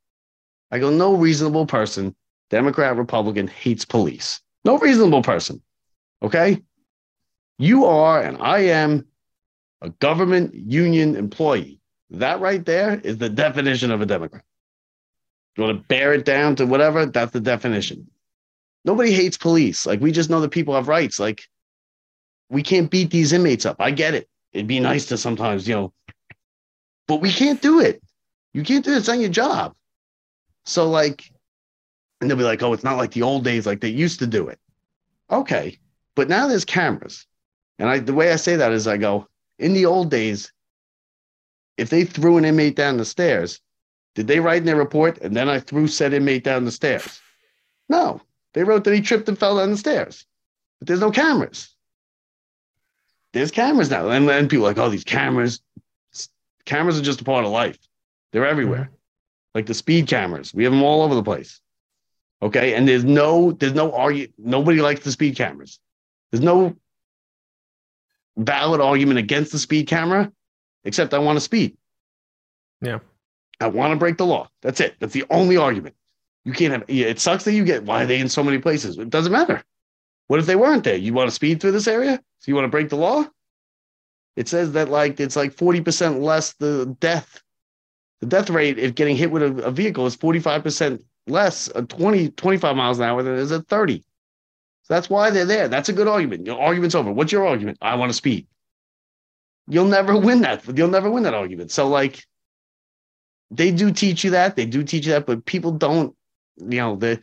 I go, no reasonable person, Democrat, Republican, hates police. No reasonable person. Okay. You are, and I am, a government union employee. That right there is the definition of a Democrat. You want to bear it down to whatever? That's the definition. Nobody hates police. Like, we just know that people have rights. Like, we can't beat these inmates up. I get it. It'd be nice to sometimes, you know, but we can't do it. You can't do it. It's not your job. So, like, and they'll be like, oh, it's not like the old days, like they used to do it. Okay. But now there's cameras. And I, the way I say that is I go, in the old days, if they threw an inmate down the stairs, did they write in their report and then I threw said inmate down the stairs? No, they wrote that he tripped and fell down the stairs. But there's no cameras. There's cameras now. And then people are like, oh, these cameras, cameras are just a part of life. They're everywhere. Mm-hmm. Like the speed cameras. We have them all over the place. Okay. And there's no, there's no argue. Nobody likes the speed cameras. There's no valid argument against the speed camera, except I want to speed. Yeah. I want to break the law. That's it. That's the only argument. You can't have it sucks that you get why are they in so many places? It doesn't matter. What if they weren't there? You want to speed through this area? So you want to break the law? It says that like it's like 40% less the death. The death rate if getting hit with a, a vehicle is 45% less at 20, 25 miles an hour than it is at 30. So That's why they're there. That's a good argument. Your argument's over. What's your argument? I want to speed. You'll never win that. You'll never win that argument. So like they do teach you that. They do teach you that, but people don't, you know, they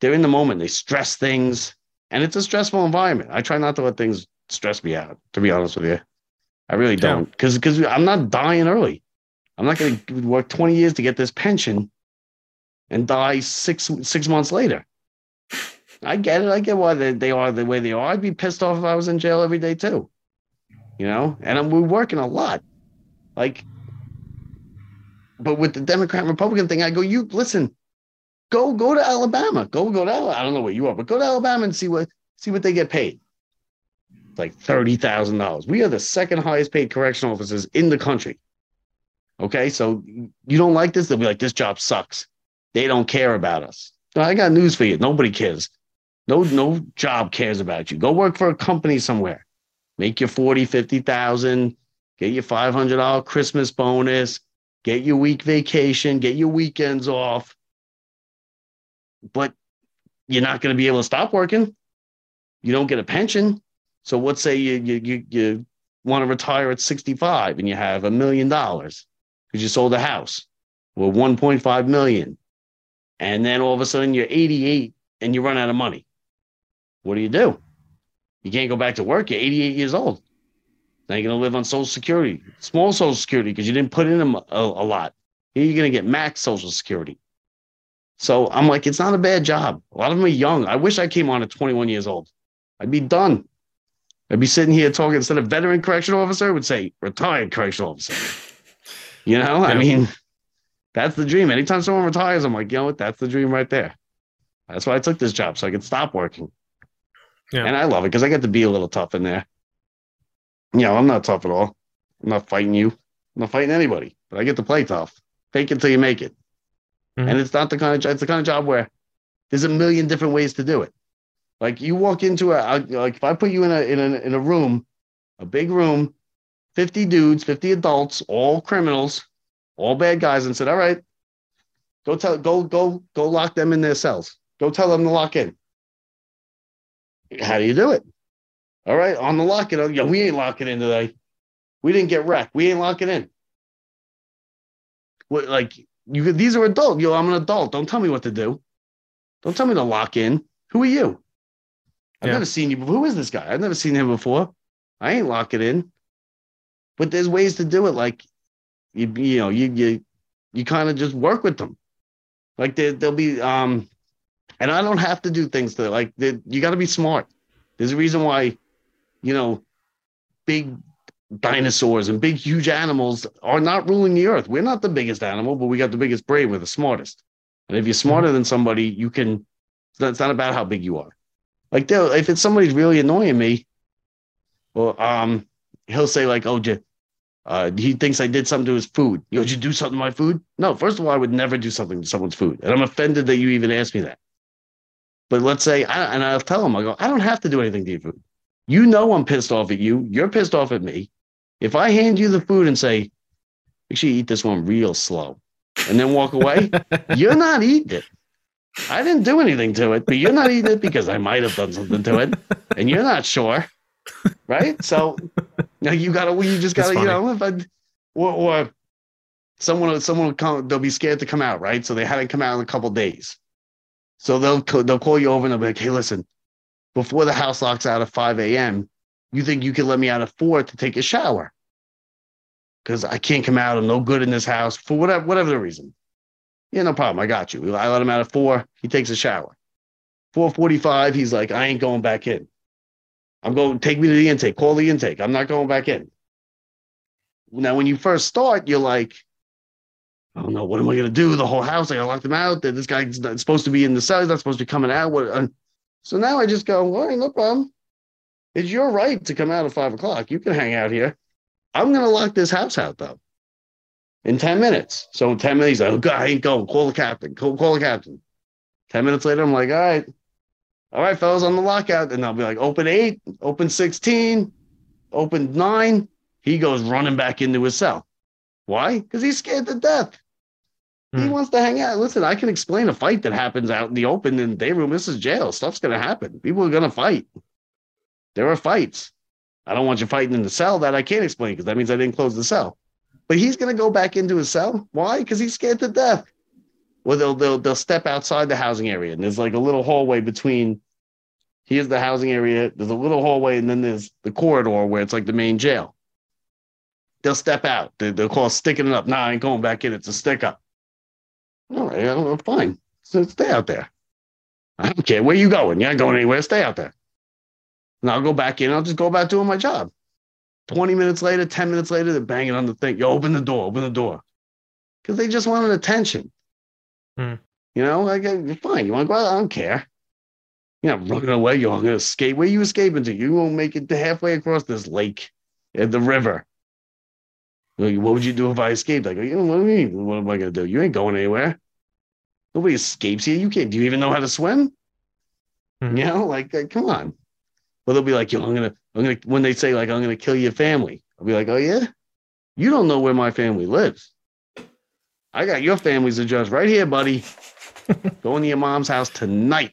they're in the moment. They stress things. And it's a stressful environment. I try not to let things stress me out, to be honest with you. I really don't. Because because I'm not dying early. I'm not gonna work 20 years to get this pension and die six six months later. I get it. I get why they, they are the way they are. I'd be pissed off if I was in jail every day too. You know, and I'm, we're working a lot. Like, but with the Democrat Republican thing, I go, you listen, go go to Alabama. Go go to. I don't know where you are, but go to Alabama and see what see what they get paid. Like thirty thousand dollars. We are the second highest paid correctional officers in the country. Okay, so you don't like this? They'll be like, this job sucks. They don't care about us. I got news for you. Nobody cares. No, no job cares about you. Go work for a company somewhere. Make your 40, 50,000, get your $500 Christmas bonus, get your week vacation, get your weekends off. But you're not going to be able to stop working. You don't get a pension. So let's say you, you, you, you want to retire at 65 and you have a million dollars because you sold a house with 1.5 million. And then all of a sudden you're 88 and you run out of money. What do you do? You can't go back to work. You're 88 years old. Now you're going to live on Social Security, small Social Security, because you didn't put in a, a, a lot. Here you're going to get max Social Security. So I'm like, it's not a bad job. A lot of them are young. I wish I came on at 21 years old. I'd be done. I'd be sitting here talking instead of veteran correctional officer, I would say retired correctional officer. You know, yeah. I mean, that's the dream. Anytime someone retires, I'm like, you know what? That's the dream right there. That's why I took this job so I could stop working. Yeah. And I love it because I get to be a little tough in there. You know, I'm not tough at all. I'm not fighting you. I'm not fighting anybody, but I get to play tough. Fake it till you make it. Mm-hmm. And it's not the kind of it's the kind of job where there's a million different ways to do it. Like you walk into a like if I put you in a in a in a room, a big room, 50 dudes, 50 adults, all criminals, all bad guys, and said, All right, Go tell go go go lock them in their cells. Go tell them to lock in. How do you do it? All right, on the lock it. Yeah, we ain't locking in today. We didn't get wrecked. We ain't locking in. What like you? These are adults. Yo, I'm an adult. Don't tell me what to do. Don't tell me to lock in. Who are you? I've Yeah. never seen you. before. Who is this guy? I've never seen him before. I ain't locking in. But there's ways to do it. Like you, you know, you you you kind of just work with them. Like there, there'll be um, and I don't have to do things to like. You got to be smart. There's a reason why, you know, big dinosaurs and big huge animals are not ruling the earth. We're not the biggest animal, but we got the biggest brain. We're the smartest. And if you're smarter than somebody, you can. It's not, about how big you are. Like they'll- if it's somebody's really annoying me, well, um, he'll say like, "Oh, j- uh, he thinks I did something to his food. You know, did you do something to my food? No, first of all, I would never do something to someone's food, and I'm offended that you even asked me that. But let's say, I, and I'll tell him, I go, I don't have to do anything to your food. You know, I'm pissed off at you. You're pissed off at me. If I hand you the food and say, make sure you eat this one real slow, and then walk away, you're not eating it. I didn't do anything to it, but you're not eating it because I might have done something to it, and you're not sure, right? So, now you gotta, you just gotta, you know, if I, or, or someone, someone will come, they'll be scared to come out, right? So they hadn't come out in a couple days, so they'll they'll call you over and they'll be like, hey, listen, before the house locks out at 5 a.m., you think you can let me out at four to take a shower? Because I can't come out. I'm no good in this house for whatever whatever the reason. Yeah, no problem. I got you. I let him out at four. He takes a shower. 445, he's like, I ain't going back in. I'm going, take me to the intake. Call the intake. I'm not going back in. Now, when you first start, you're like, I don't know, what am I going to do? The whole house, I got to lock them out. This guy's not supposed to be in the cell. He's not supposed to be coming out. Uh, so now I just go, all right, no problem. It's your right to come out at five o'clock. You can hang out here. I'm going to lock this house out, though in 10 minutes. So in 10 minutes, like, oh, God, I ain't going. Call the captain. Call, call the captain. 10 minutes later, I'm like, all right. All right, fellas, on the lockout. And I'll be like, open eight, open 16, open nine. He goes running back into his cell. Why? Because he's scared to death. He Hmm. wants to hang out. Listen, I can explain a fight that happens out in the open in the day room. This is jail. Stuff's going to happen. People are going to fight. There are fights. I don't want you fighting in the cell. That I can't explain because that means I didn't close the cell. But he's going to go back into his cell. Why? Because he's scared to death. Well, they'll, they'll they'll step outside the housing area, and there's like a little hallway between. Here's the housing area. There's a little hallway, and then there's the corridor where it's like the main jail. They'll step out. They, they'll call sticking it up. Nah, I ain't going back in. It's a stick up. All right, I don't fine. So stay out there. I don't care. Where you going? You're not going anywhere. Stay out there. And I'll go back in. I'll just go about doing my job. 20 minutes later, 10 minutes later, they're banging on the thing. Yo, open the door, open the door. Because they just wanted attention. Hmm. You know, like, uh, fine. You want to go out? I don't care. You're not running away. You're going to escape. Where you escaping to? You won't make it to halfway across this lake and the river. Like, What would you do if I escaped? I go, you know, what you mean? What am I going to do? You ain't going anywhere. Nobody escapes here. You can't. Do you even know how to swim? Mhm. You know, like, like, come on. Well, they'll be like, yo, I'm gonna, I'm gonna. When they say like, I'm gonna kill your family, I'll be like, oh yeah, you don't know where my family lives. I got your family's address right here, buddy. Going to your mom's house tonight.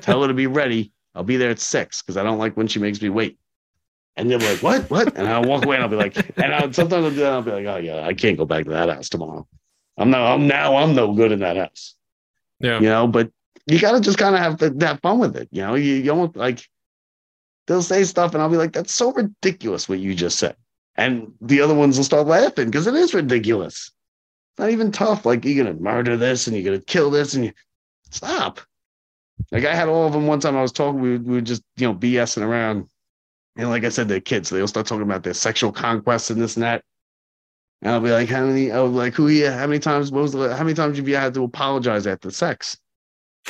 Tell her to be ready. I'll be there at six because I don't like when she makes me wait. And they'll be like, what? What? And I'll walk away and I'll be like, and I'll, sometimes I'll, do that, I'll be like, oh yeah, I can't go back to that house tomorrow. I'm not, I'm now, I'm no good in that house Yeah. you know, but you got to just kind of have to have fun with it. You know, you, you don't like, they'll say stuff and I'll be like, that's so ridiculous what you just said. And the other ones will start laughing because it is ridiculous. It's not even tough. Like, you're going to murder this and you're going to kill this and you stop. Like, I had all of them one time I was talking, we, we were just, you know, BSing around. And like I said, they're kids. So they'll start talking about their sexual conquests and this and that. And I'll be like, how many? I was like, who? Yeah, how many times? What was the? How many times have you had to apologize after sex?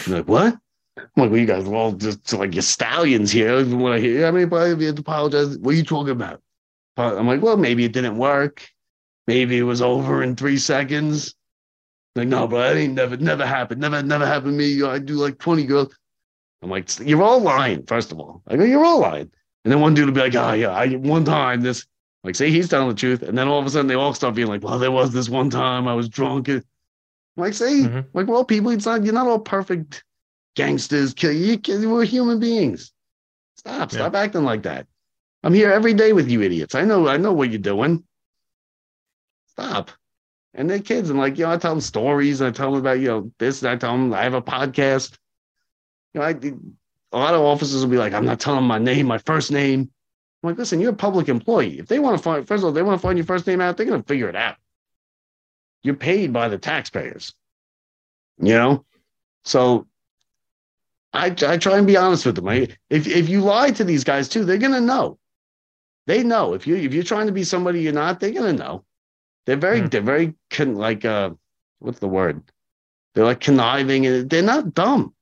I'm like, what? I'm like, well, you guys are all just like your stallions here. When I hear, how many times have you had to apologize? What are you talking about? I'm like, well, maybe it didn't work. Maybe it was over in three seconds. Like, no, but that ain't never, never happened. Never, never happened to me. I do like 20 girls. I'm like, you're all lying, first of all. I go, you're all lying. And then one dude will be like, oh, yeah, I, one time this, like, say he's telling the truth. And then all of a sudden they all start being like, well, there was this one time I was drunk. and Like, say, Mhm. like, well, people, it's not, you're not all perfect gangsters. Kill you- we're human beings. Stop, Yeah. stop acting like that. I'm here every day with you idiots. I know, I know what you're doing. Stop. And they're kids, and like, you know, I tell them stories. I tell them about, you know, this. And I tell them I have a podcast. You know, I, a lot of officers will be like, I'm not telling my name, my first name. I'm like, listen, you're a public employee. If they want to find, first of all, they want to find your first name out, they're going to figure it out. You're paid by the taxpayers, you know? So I, I try and be honest with them. I, if, if you lie to these guys too, they're going to know. They know if you if you're trying to be somebody you're not, they're gonna know. They're very Hmm. they're very con- like uh what's the word? They're like conniving and they're not dumb.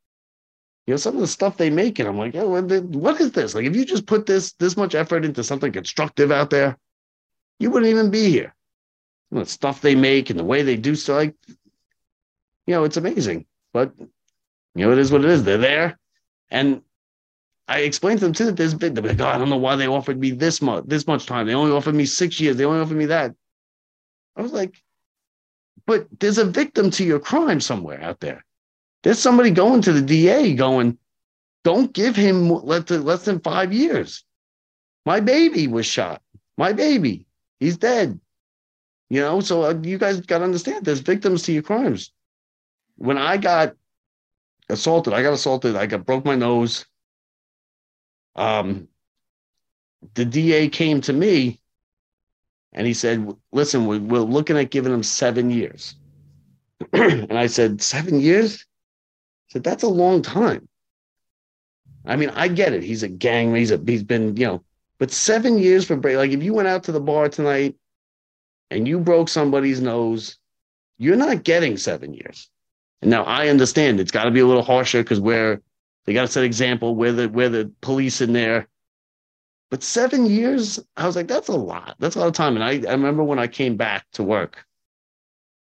You know, some of the stuff they make, and I'm like, oh, what is this? Like, if you just put this this much effort into something constructive out there, you wouldn't even be here. You know, the stuff they make and the way they do so, like, you know, it's amazing. But you know, it is what it is. They're there, and I explained to them too that there's big. They're like, oh, I don't know why they offered me this much this much time. They only offered me six years. They only offered me that. I was like, but there's a victim to your crime somewhere out there. There's somebody going to the DA going, don't give him less than, five years. My baby was shot. My baby, he's dead. You know, so uh, you guys got to understand there's victims to your crimes. When I got assaulted, I got assaulted. I got broke my nose. Um, the DA came to me and he said, Listen, we- we're looking at giving him seven years. and I said, Seven years? I said, That's a long time. I mean, I get it. He's a gang, he's a he's been, you know, but seven years for break. Like if you went out to the bar tonight and you broke somebody's nose, you're not getting seven years. And now I understand it's got to be a little harsher because we're they got to set example. We're the we're the police in there. But seven years, I was like, that's a lot. That's a lot of time. And I, I remember when I came back to work,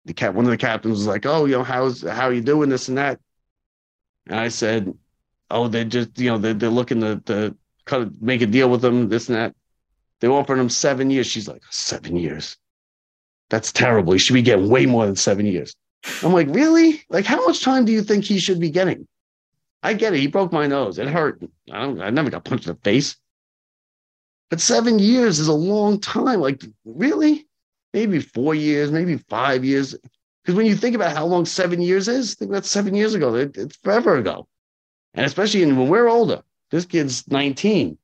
the cap one of the captains was like, "Oh, you know, how's how are you doing this and that?" And I said, "Oh, they're just you know they're, they're looking to to cut make a deal with them, this and that." They offered him seven years. She's like, seven years. That's terrible. He should be getting way more than seven years. I'm like, really? Like, how much time do you think he should be getting? I get it. He broke my nose. It hurt. I. I never got punched in the face. But seven years is a long time. Like, really? Maybe four years, maybe five years. Because when you think about how long seven years is, think about seven years ago. It- it's forever ago. And especially in, when we're older, this kid's 19.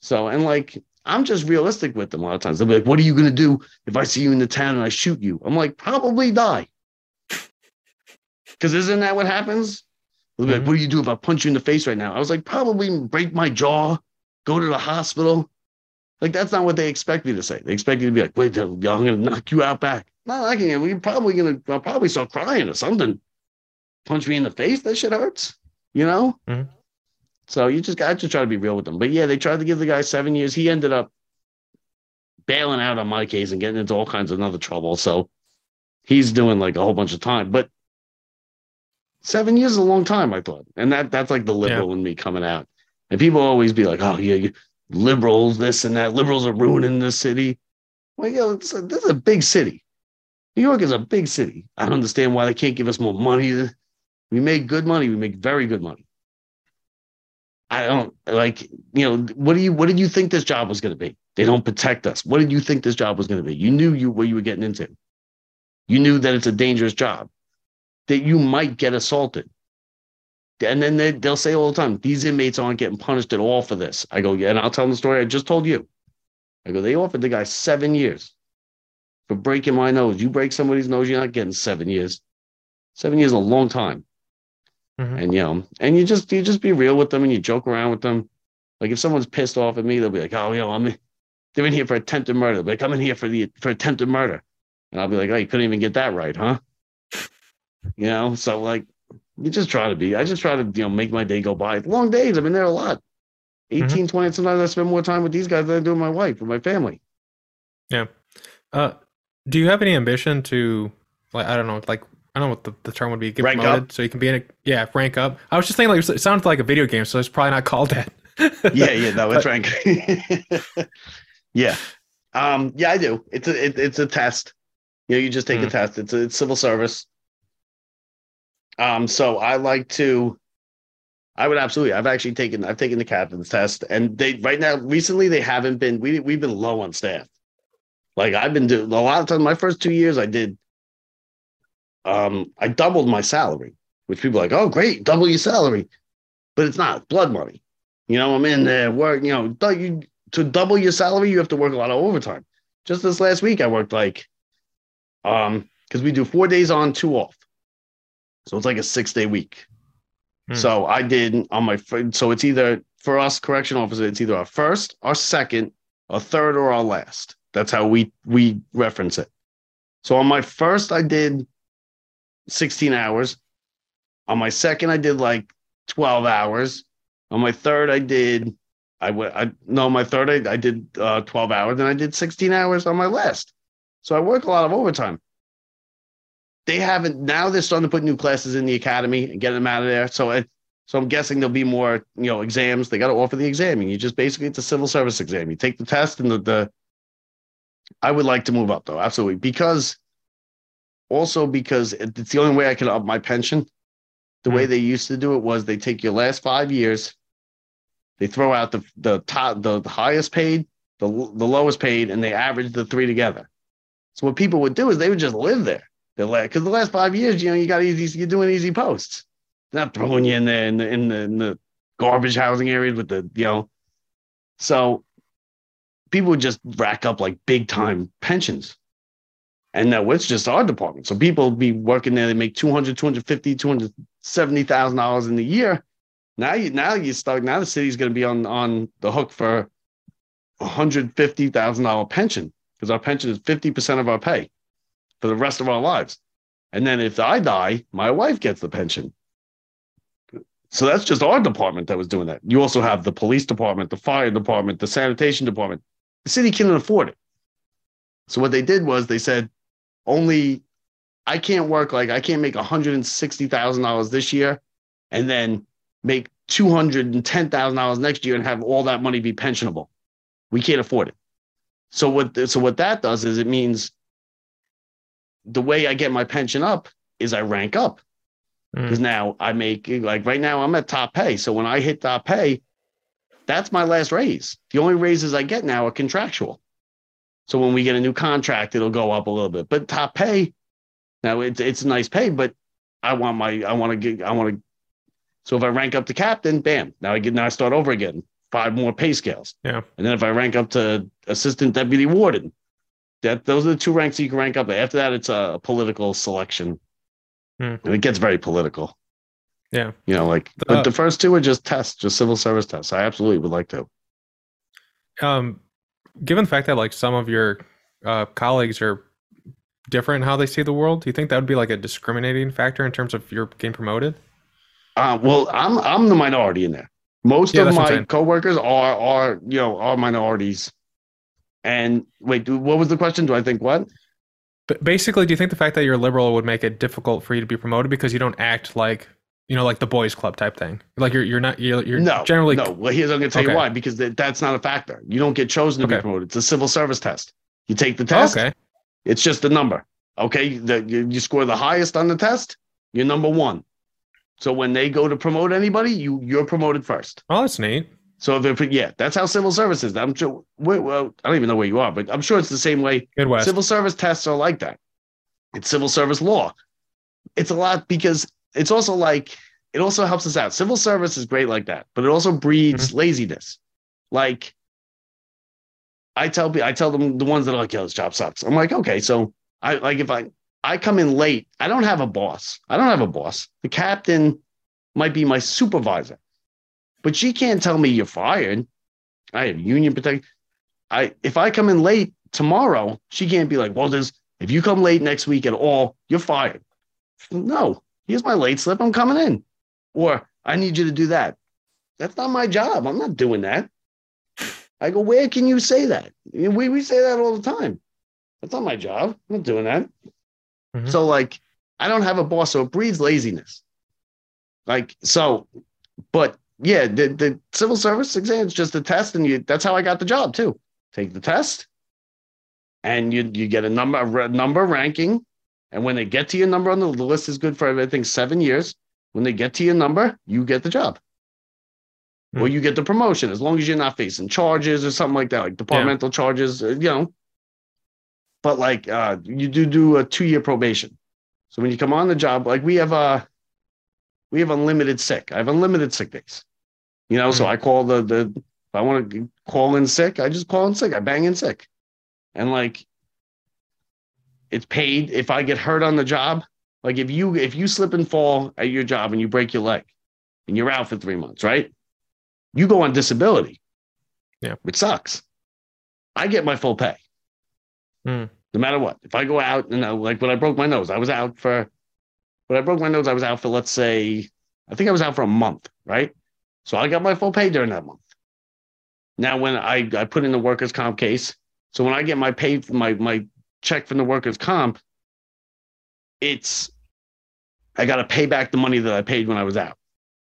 So, and like, I'm just realistic with them a lot of times. They'll be like, What are you going to do if I see you in the town and I shoot you? I'm like, Probably die. Because isn't that what happens? They'll be like. What do you do if I punch you in the face right now? I was like, Probably break my jaw, go to the hospital. Like, that's not what they expect me to say. They expect you to be like, Wait, I'm going to knock you out back. No, I can. We're probably going to, I'll probably start crying or something. Punch me in the face. That shit hurts, you know? Mhm. So you just got to try to be real with them. But yeah, they tried to give the guy seven years. He ended up bailing out on my case and getting into all kinds of other trouble. So he's doing like a whole bunch of time. But seven years is a long time, I thought. And that that's like the liberal in me coming out. And people always be like, oh, yeah, liberals, this and that. Liberals are ruining this city. Well, yeah, this is a big city. New York is a big city. I don't understand why they can't give us more money. We make good money. We make very good money. I don't like, you know, what do you what did you think this job was going to be? They don't protect us. What did you think this job was going to be? You knew you what you were getting into. You knew that it's a dangerous job, that you might get assaulted. And then they, they'll say all the time, these inmates aren't getting punished at all for this. I go, yeah, and I'll tell them the story I just told you. I go, they offered the guy seven years for breaking my nose. You break somebody's nose, you're not getting seven years. Seven years is a long time. Mhm. And you know, and you just you just be real with them and you joke around with them. Like if someone's pissed off at me, they'll be like, "Oh, you know, I'm in, they're in here for attempted murder." Like, "I'm in here for the for attempted murder," and I'll be like, "Oh, you couldn't even get that right, huh?" You know, so like you just try to be. I just try to you know make my day go by. Long days. I've been there a lot. 18, 20. Sometimes I spend more time with these guys than I do with my wife or my family. Yeah. Uh, do you have any ambition to like I don't know like I don't know what the, the term would be get Rank promoted so you can be in a yeah rank up. I was just thinking like it sounds like a video game, so it's probably not called that. yeah, yeah, no, it's rank. yeah, um, yeah, I do. It's a it, it's a test. You know, you just take a Mm. test. It's a it's civil service. Um, so I like to. I would absolutely. I've actually taken. I've taken the captain's test, and they right now recently they haven't been. We we've been low on staff. Like I've been doing a lot of times. My first two years, I did. Um, I doubled my salary, which people are like, oh great, double your salary, but it's not blood money. You know, I'm in there work. You know, you, to double your salary, you have to work a lot of overtime. Just this last week, I worked like, um, because we do four days on, two off. So it's like a six day week. Hmm. So I did on my so it's either for us correction officer, it's either our first, our second, our third, or our last. That's how we we reference it. So on my first, I did 16 hours. On my second, I did like 12 hours. On my third, I did I went I no my third I, I did uh, 12 hours and I did 16 hours on my last. So I work a lot of overtime they haven't now they're starting to put new classes in the academy and get them out of there. So it, so I'm guessing there'll be more, you know, exams. They got to offer the exam. You just basically it's a civil service exam. You take the test and the, the I would like to move up though, absolutely. Because also because it's the only way I can up my pension. The mm-hmm. way hmm. they used to do it was they take your last five years, they throw out the the top the, the highest paid, the the lowest paid, and they average the three together. So what people would do is they would just live there the last because the last five years, you know, you got easy, you're doing easy posts, not throwing you in there in the in the, in the garbage housing areas with the you know. So people would just rack up like big time pensions. And now it's just our department. So people be working there, they make 200, 250, 270,000 dollars in the year. Now you now you start now the city's going to be on on the hook for hundred fifty thousand dollar pension because our pension is 50% of our pay for the rest of our lives. And then if I die, my wife gets the pension. So that's just our department that was doing that. You also have the police department, the fire department, the sanitation department. The city can't afford it. So what they did was they said, only I can't work like I can't make $160,000 this year and then make $210,000 next year and have all that money be pensionable. We can't afford it. So what so what that does is it means the way I get my pension up is I rank up because mm. now I make like right now I'm at top pay. So when I hit top pay, that's my last raise. The only raises I get now are contractual. So when we get a new contract, it'll go up a little bit. But top pay, now it's it's a nice pay, but I want my I want to get I want to. So if I rank up to captain, bam, now I get now I start over again, five more pay scales. Yeah. And then if I rank up to assistant deputy warden, that those are the two ranks you can rank up. After that, it's a political selection, mm. and it gets very political. Yeah, you know, like uh, but the first two are just tests, just civil service tests. I absolutely would like to. Um, given the fact that like some of your uh, colleagues are different in how they see the world, do you think that would be like a discriminating factor in terms of your getting promoted? Uh, well, I'm I'm the minority in there. Most yeah, of my coworkers are are you know are minorities and wait, what was the question? Do I think what? But basically, do you think the fact that you're liberal would make it difficult for you to be promoted because you don't act like you know, like the boys' club type thing? Like you're you're not you're, you're no generally no. Well, here's I'm going to tell okay. you why because that's not a factor. You don't get chosen to okay. be promoted. It's a civil service test. You take the test. Okay. It's just a number. Okay. The, you, you score the highest on the test. You're number one. So when they go to promote anybody, you you're promoted first. Oh, that's neat. So if it, yeah, that's how civil service is. I'm sure. Well, I don't even know where you are, but I'm sure it's the same way. Midwest. Civil service tests are like that. It's civil service law. It's a lot because it's also like it also helps us out. Civil service is great like that, but it also breeds mm-hmm. laziness. Like I tell people, I tell them the ones that are like, "Yo, this job sucks." I'm like, okay, so I like if I I come in late, I don't have a boss. I don't have a boss. The captain might be my supervisor. But she can't tell me you're fired. I have union protection. I if I come in late tomorrow, she can't be like, well, there's if you come late next week at all, you're fired. No, here's my late slip. I'm coming in. Or I need you to do that. That's not my job. I'm not doing that. I go, where can you say that? We, we say that all the time. That's not my job. I'm not doing that. Mm-hmm. So, like, I don't have a boss, so it breeds laziness. Like, so, but yeah, the, the civil service exam is just a test, and you that's how I got the job too. Take the test, and you you get a number a number ranking, And when they get to your number on the, the list is good for I think seven years. When they get to your number, you get the job. Hmm. Or you get the promotion as long as you're not facing charges or something like that, like departmental charges, uh, you know. But like uh, you do do a two year probation. So when you come on the job, like we have uh we have unlimited sick. I have unlimited sick days. You know, so Mhm. I call the the if I want to call in sick, I just call in sick. I bang in sick. And like it's paid if I get hurt on the job. Like if you if you slip and fall at your job and you break your leg and you're out for three months, right? You go on disability. Yeah. Which sucks. I get my full pay. Hmm. No matter what. If I go out and like when I broke my nose, I was out for when I broke my nose, I was out for let's say, I think I was out for a month, right? So I got my full pay during that month. Now when I, I put in the workers' comp case, so when I get my pay my my check from the workers' comp, it's I got to pay back the money that I paid when I was out.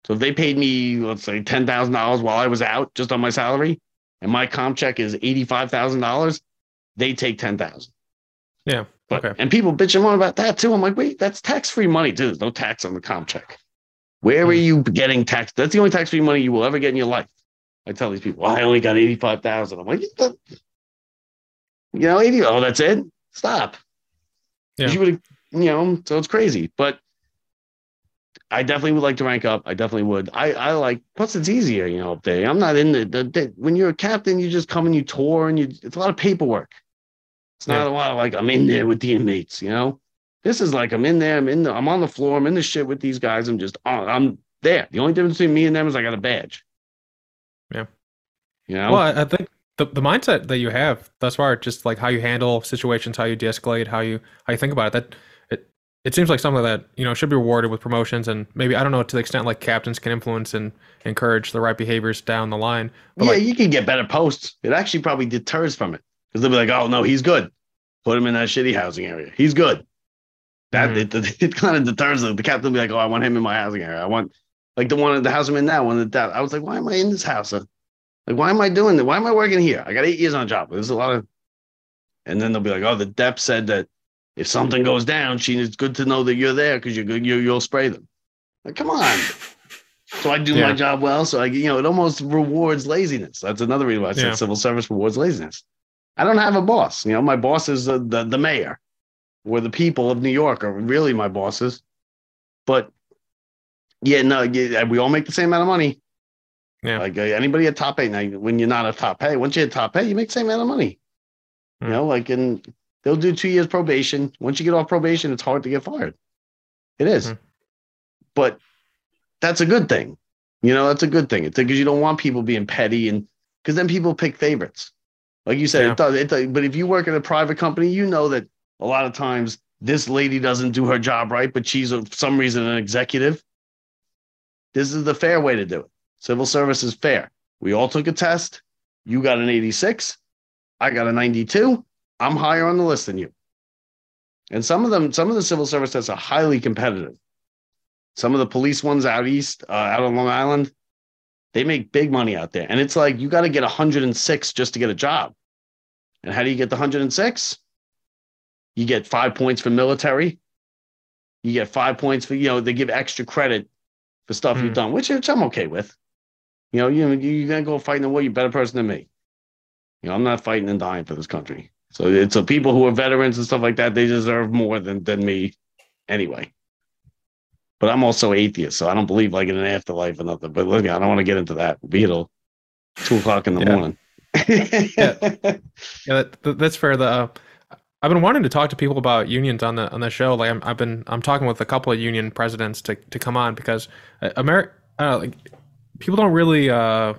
So if they paid me, let's say ten thousand dollars while I was out, just on my salary, and my comp check is eighty five thousand dollars, they take ten thousand. Yeah. But Okay. and people bitching on about that too. I'm like, wait, that's tax free money too. There's no tax on the comp check. Where are Hmm. you getting tax? That's the only tax free money you will ever get in your life. I tell these people, well, I only got eighty five thousand. I'm like, you know, eighty. Oh, that's it. Stop. Yeah. You would, you know, so it's crazy. But I definitely would like to rank up. I definitely would. I, I like. Plus, it's easier, you know, up there. I'm not in the, the, the when you're a captain, you just come and you tour, and you. It's a lot of paperwork. It's not Yeah. a lot of like I'm in there with the inmates, you know. This is like I'm in there. I'm in the. I'm on the floor. I'm in the shit with these guys. I'm just. on- I'm there. The only difference between me and them is I got a badge. Yeah. You know. Well, I I think the, the mindset that you have thus far, just like how you handle situations, how you de-escalate, how you how you think about it, that it it seems like something that you know should be rewarded with promotions, and maybe I don't know to the extent like captains can influence and encourage the right behaviors down the line. But yeah, like, you can get better posts. It actually probably deters from it because they'll be like, "Oh no, he's good. Put him in that shitty housing area. He's good." That Mhm. it, it, kind of deters them. The captain will be like, "Oh, I want him in my housing area. I want like the one the house I'm in now. One the I was like, why am I in this house? Like, why am I doing that? Why am I working here? I got eight years on a job. There's a lot of, and then they'll be like, "Oh, the dep said that if something goes down, she it's good to know that you're there because you're good. You you'll spray them." Like, come on. So I do my job well. So I, you know, it almost rewards laziness. That's another reason why I said Yeah. civil service rewards laziness. I don't have a boss. You know, my boss is the, the, the mayor, or the people of New York are really my bosses. But yeah, no, yeah, we all make the same amount of money. Yeah. Like uh, anybody at top pay now, when you're not at top pay, once you're at top pay, you make the same amount of money. Hmm. You know, like and they'll do two years probation. Once you get off probation, it's hard to get fired. It is. Hmm. But that's a good thing. You know, that's a good thing. It's because you don't want people being petty and because then people pick favorites. Like you said, Yeah. it does, it does. But if you work at a private company, you know that a lot of times this lady doesn't do her job right, but she's for some reason an executive. This is the fair way to do it. Civil service is fair. We all took a test. You got an 86. I got a 92. I'm higher on the list than you. And some of them, some of the civil service tests are highly competitive. Some of the police ones out east, uh, out on Long Island, they make big money out there. And it's like you got to get 106 just to get a job. And how do you get the 106? You get five points for military. You get five points for, you know, they give extra credit for stuff Hmm. you've done, which, which I'm okay with. You know, you, you're going to go fight in the war, you're a better person than me. You know, I'm not fighting and dying for this country. So it's so people who are veterans and stuff like that, they deserve more than, than me anyway. But I'm also atheist, so I don't believe like in an afterlife or nothing. But look, I don't want to get into that. We'll be till two o'clock in the Yeah. morning. Yeah, that, that- that's fair. The uh, I've been wanting to talk to people about unions on the on the show. Like I'm, I've been I'm talking with a couple of union presidents to to come on because America, uh, like people don't really uh,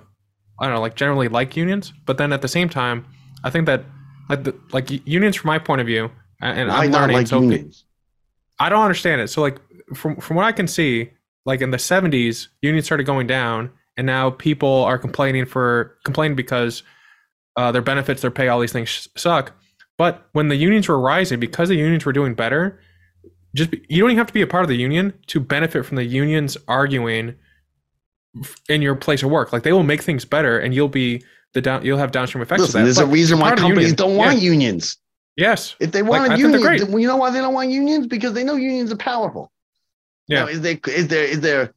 I don't know like generally like unions, but then at the same time, I think that like the, like unions from my point of view, and, Why I'm learning. like so unions? I don't understand it. So like from from what I can see, like in the 70s, unions started going down, and now people are complaining for complaining because uh, their benefits, their pay, all these things suck. But when the unions were rising, because the unions were doing better, just be, you don't even have to be a part of the union to benefit from the unions arguing in your place of work. Like they will make things better, and you'll be the down. You'll have downstream effects Listen, of that. there's a reason why part of the companies union. don't Yeah. want unions. Yes. If they Like, I wanted unions, you know why they don't want unions? Because they know unions are powerful. Yeah. Now, is there is there is there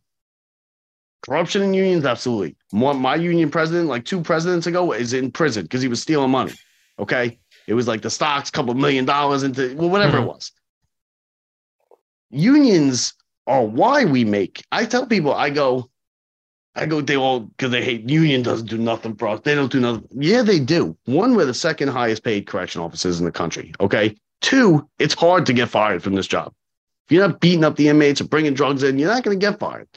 corruption in unions? Absolutely. My union president, like two presidents ago, is in prison because he was stealing money. Okay, it was like the stocks, couple million dollars into well, whatever Mhm. it was. Unions are why we make. I tell people, I go, I go, they all because they hate union doesn't do nothing for us. They don't do nothing. Yeah, they do. One, we're the second highest paid correction officers in the country. Okay. Two, it's hard to get fired from this job. If you're not beating up the inmates or bringing drugs in, you're not going to get fired.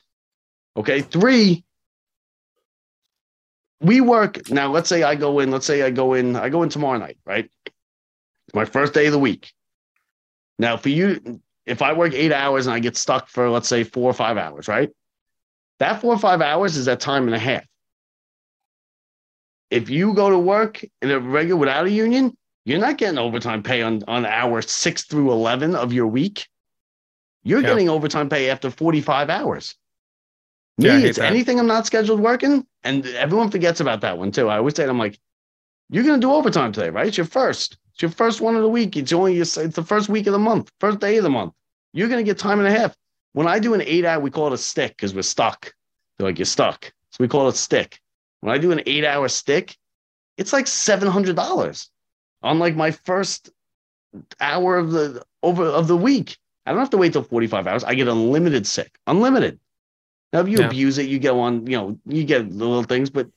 Okay. Three, we work now. Let's say I go in. Let's say I go in. I go in tomorrow night. Right. It's my first day of the week. Now, for you, if I work eight hours and I get stuck for let's say four or five hours, right? That four or five hours is that time and a half. If you go to work in a regular without a union, you're not getting overtime pay on, on hour six through 11 of your week. You're Yeah. getting overtime pay after 45 hours. Me, Yeah, it's that. anything I'm not scheduled working. And everyone forgets about that one too. I always say, I'm like, you're going to do overtime today, right? It's your first. It's your first one of the week. It's only your, it's the first week of the month, first day of the month. You're going to get time and a half. When I do an eight hour, we call it a stick because we're stuck. They're like, you're stuck. So we call it stick. When I do an eight hour stick, it's like $700 on like my first hour of the over of the week. I don't have to wait till 45 hours. I get unlimited sick, unlimited. Now, if you Yeah. abuse it, you go on, you know, you get little things, but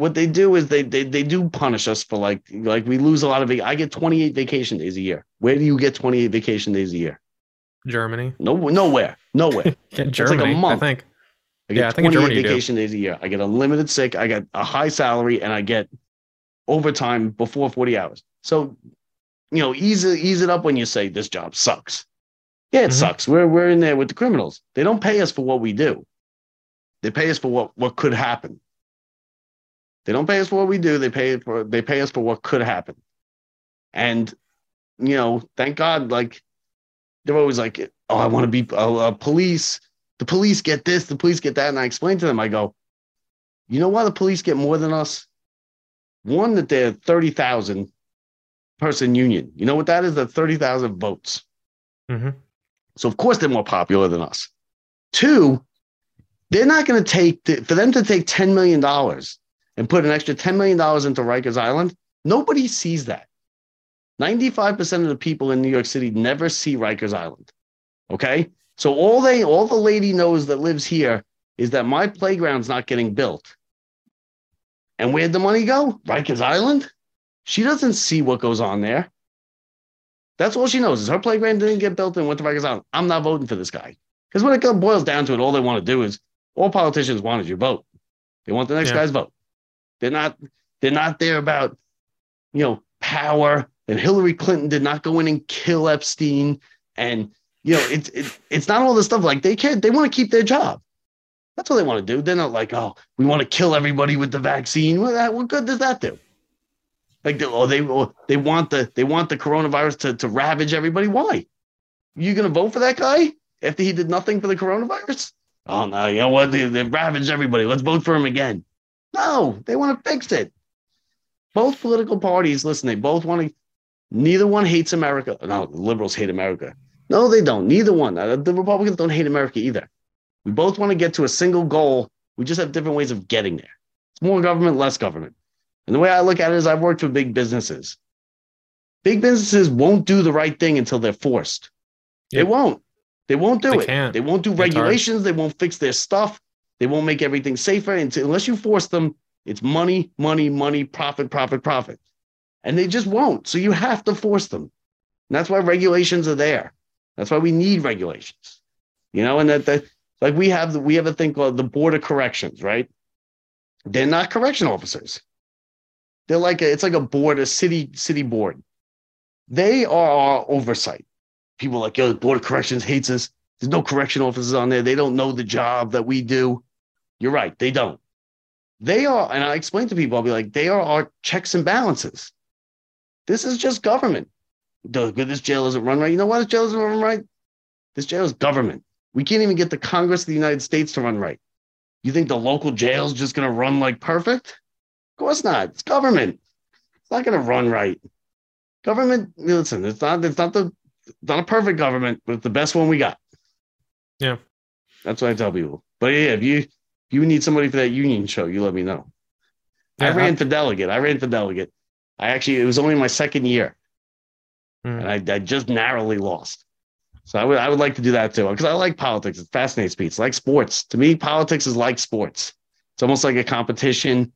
what they do is they, they they do punish us for like like we lose a lot of I get 28 vacation days a year. Where do you get 28 vacation days a year? Germany. No nowhere. Nowhere. Yeah, like a Germany. month. I think. I get Yeah, I think in 28 Germany you do. vacation days a year. I get unlimited sick. I get a high salary and I get overtime before 40 hours. So, you know, ease it, ease it up when you say this job sucks. Yeah, it Mhm. sucks. We're, we're in there with the criminals. They don't pay us for what we do. They pay us for what, what could happen. They don't pay us for what we do. They pay for they pay us for what could happen. And you know, thank God, like they're always like, "Oh, I want to be a, a police. The police get this. The police get that." And I explain to them, I go, "You know why the police get more than us? One, that they're thirty thousand person union. You know what that is? That thirty thousand votes. hmm So of course they're more popular than us. Two, they're not going to take for them to take ten million dollars and put an extra ten million dollars into Rikers Island. Nobody sees that. Ninety-five percent of the people in New York City never see Rikers Island. Okay, so all they, all the lady knows that lives here is that my playground's not getting built. And where'd the money go? Rikers Island. She doesn't see what goes on there. That's all she knows is her playground didn't get built and went to Rikers Island. I'm not voting for this guy. Because when it boils down to it, all they want to do is all politicians want is your vote. They want the next Yeah. guy's vote. They're not they're not there about you know power. And Hillary Clinton did not go in and kill Epstein. And you know, it's it, it's not all this stuff. Like they can't they want to keep their job. That's what they want to do. They're not like, oh, we want to kill everybody with the vaccine. What, that, what good does that do? Like, they, oh, they oh, they want the they want the coronavirus to, to ravage everybody. Why? You gonna vote for that guy after he did nothing for the coronavirus? Oh no, you know what? They, they ravaged everybody. Let's vote for him again. No, they want to fix it. Both political parties, listen, they both want to. Neither one hates America. No, the liberals hate America. No, they don't. Neither one. Uh, The Republicans don't hate America either. We both want to get to a single goal. We just have different ways of getting there. It's more government, less government. And the way I look at it is I've worked with big businesses. Big businesses won't do the right thing until they're forced. They won't. They won't do They it. can't. They won't do regulations. They won't fix their stuff. They won't make everything safer. Unless you force them, it's money, money, money, profit, profit, profit. And they just won't. So you have to force them. And that's why regulations are there. That's why we need regulations. You know, and that, like we have the, we have a thing called the Board of Corrections, right? They're not correction officers. They're like a, it's like a board, a city city board. They are our oversight. People like, yo, the Board of Corrections hates us. There's no correction officers on there. They don't know the job that we do. You're right, they don't. They are, and I explain to people, I'll be like, they are our checks and balances. This is just government. The- This jail doesn't run right. You know why this jail doesn't run right? This jail is government. We can't even get the Congress of the United States to run right. You think the local jail's just going to run like perfect? Of course not. It's government. It's not going to run right. government. Listen, it's not. It's not the. It's not a perfect government, but it's the best one we got. Yeah. That's what I tell people. But yeah, if you you need somebody for that union show, you let me know. I ran for delegate. I ran for delegate. I actually it was only my second year, Mm. and I, I just narrowly lost. So I would I would like to do that too because I like politics. It fascinates me. It's like sports. To me, politics is like sports. It's almost like a competition.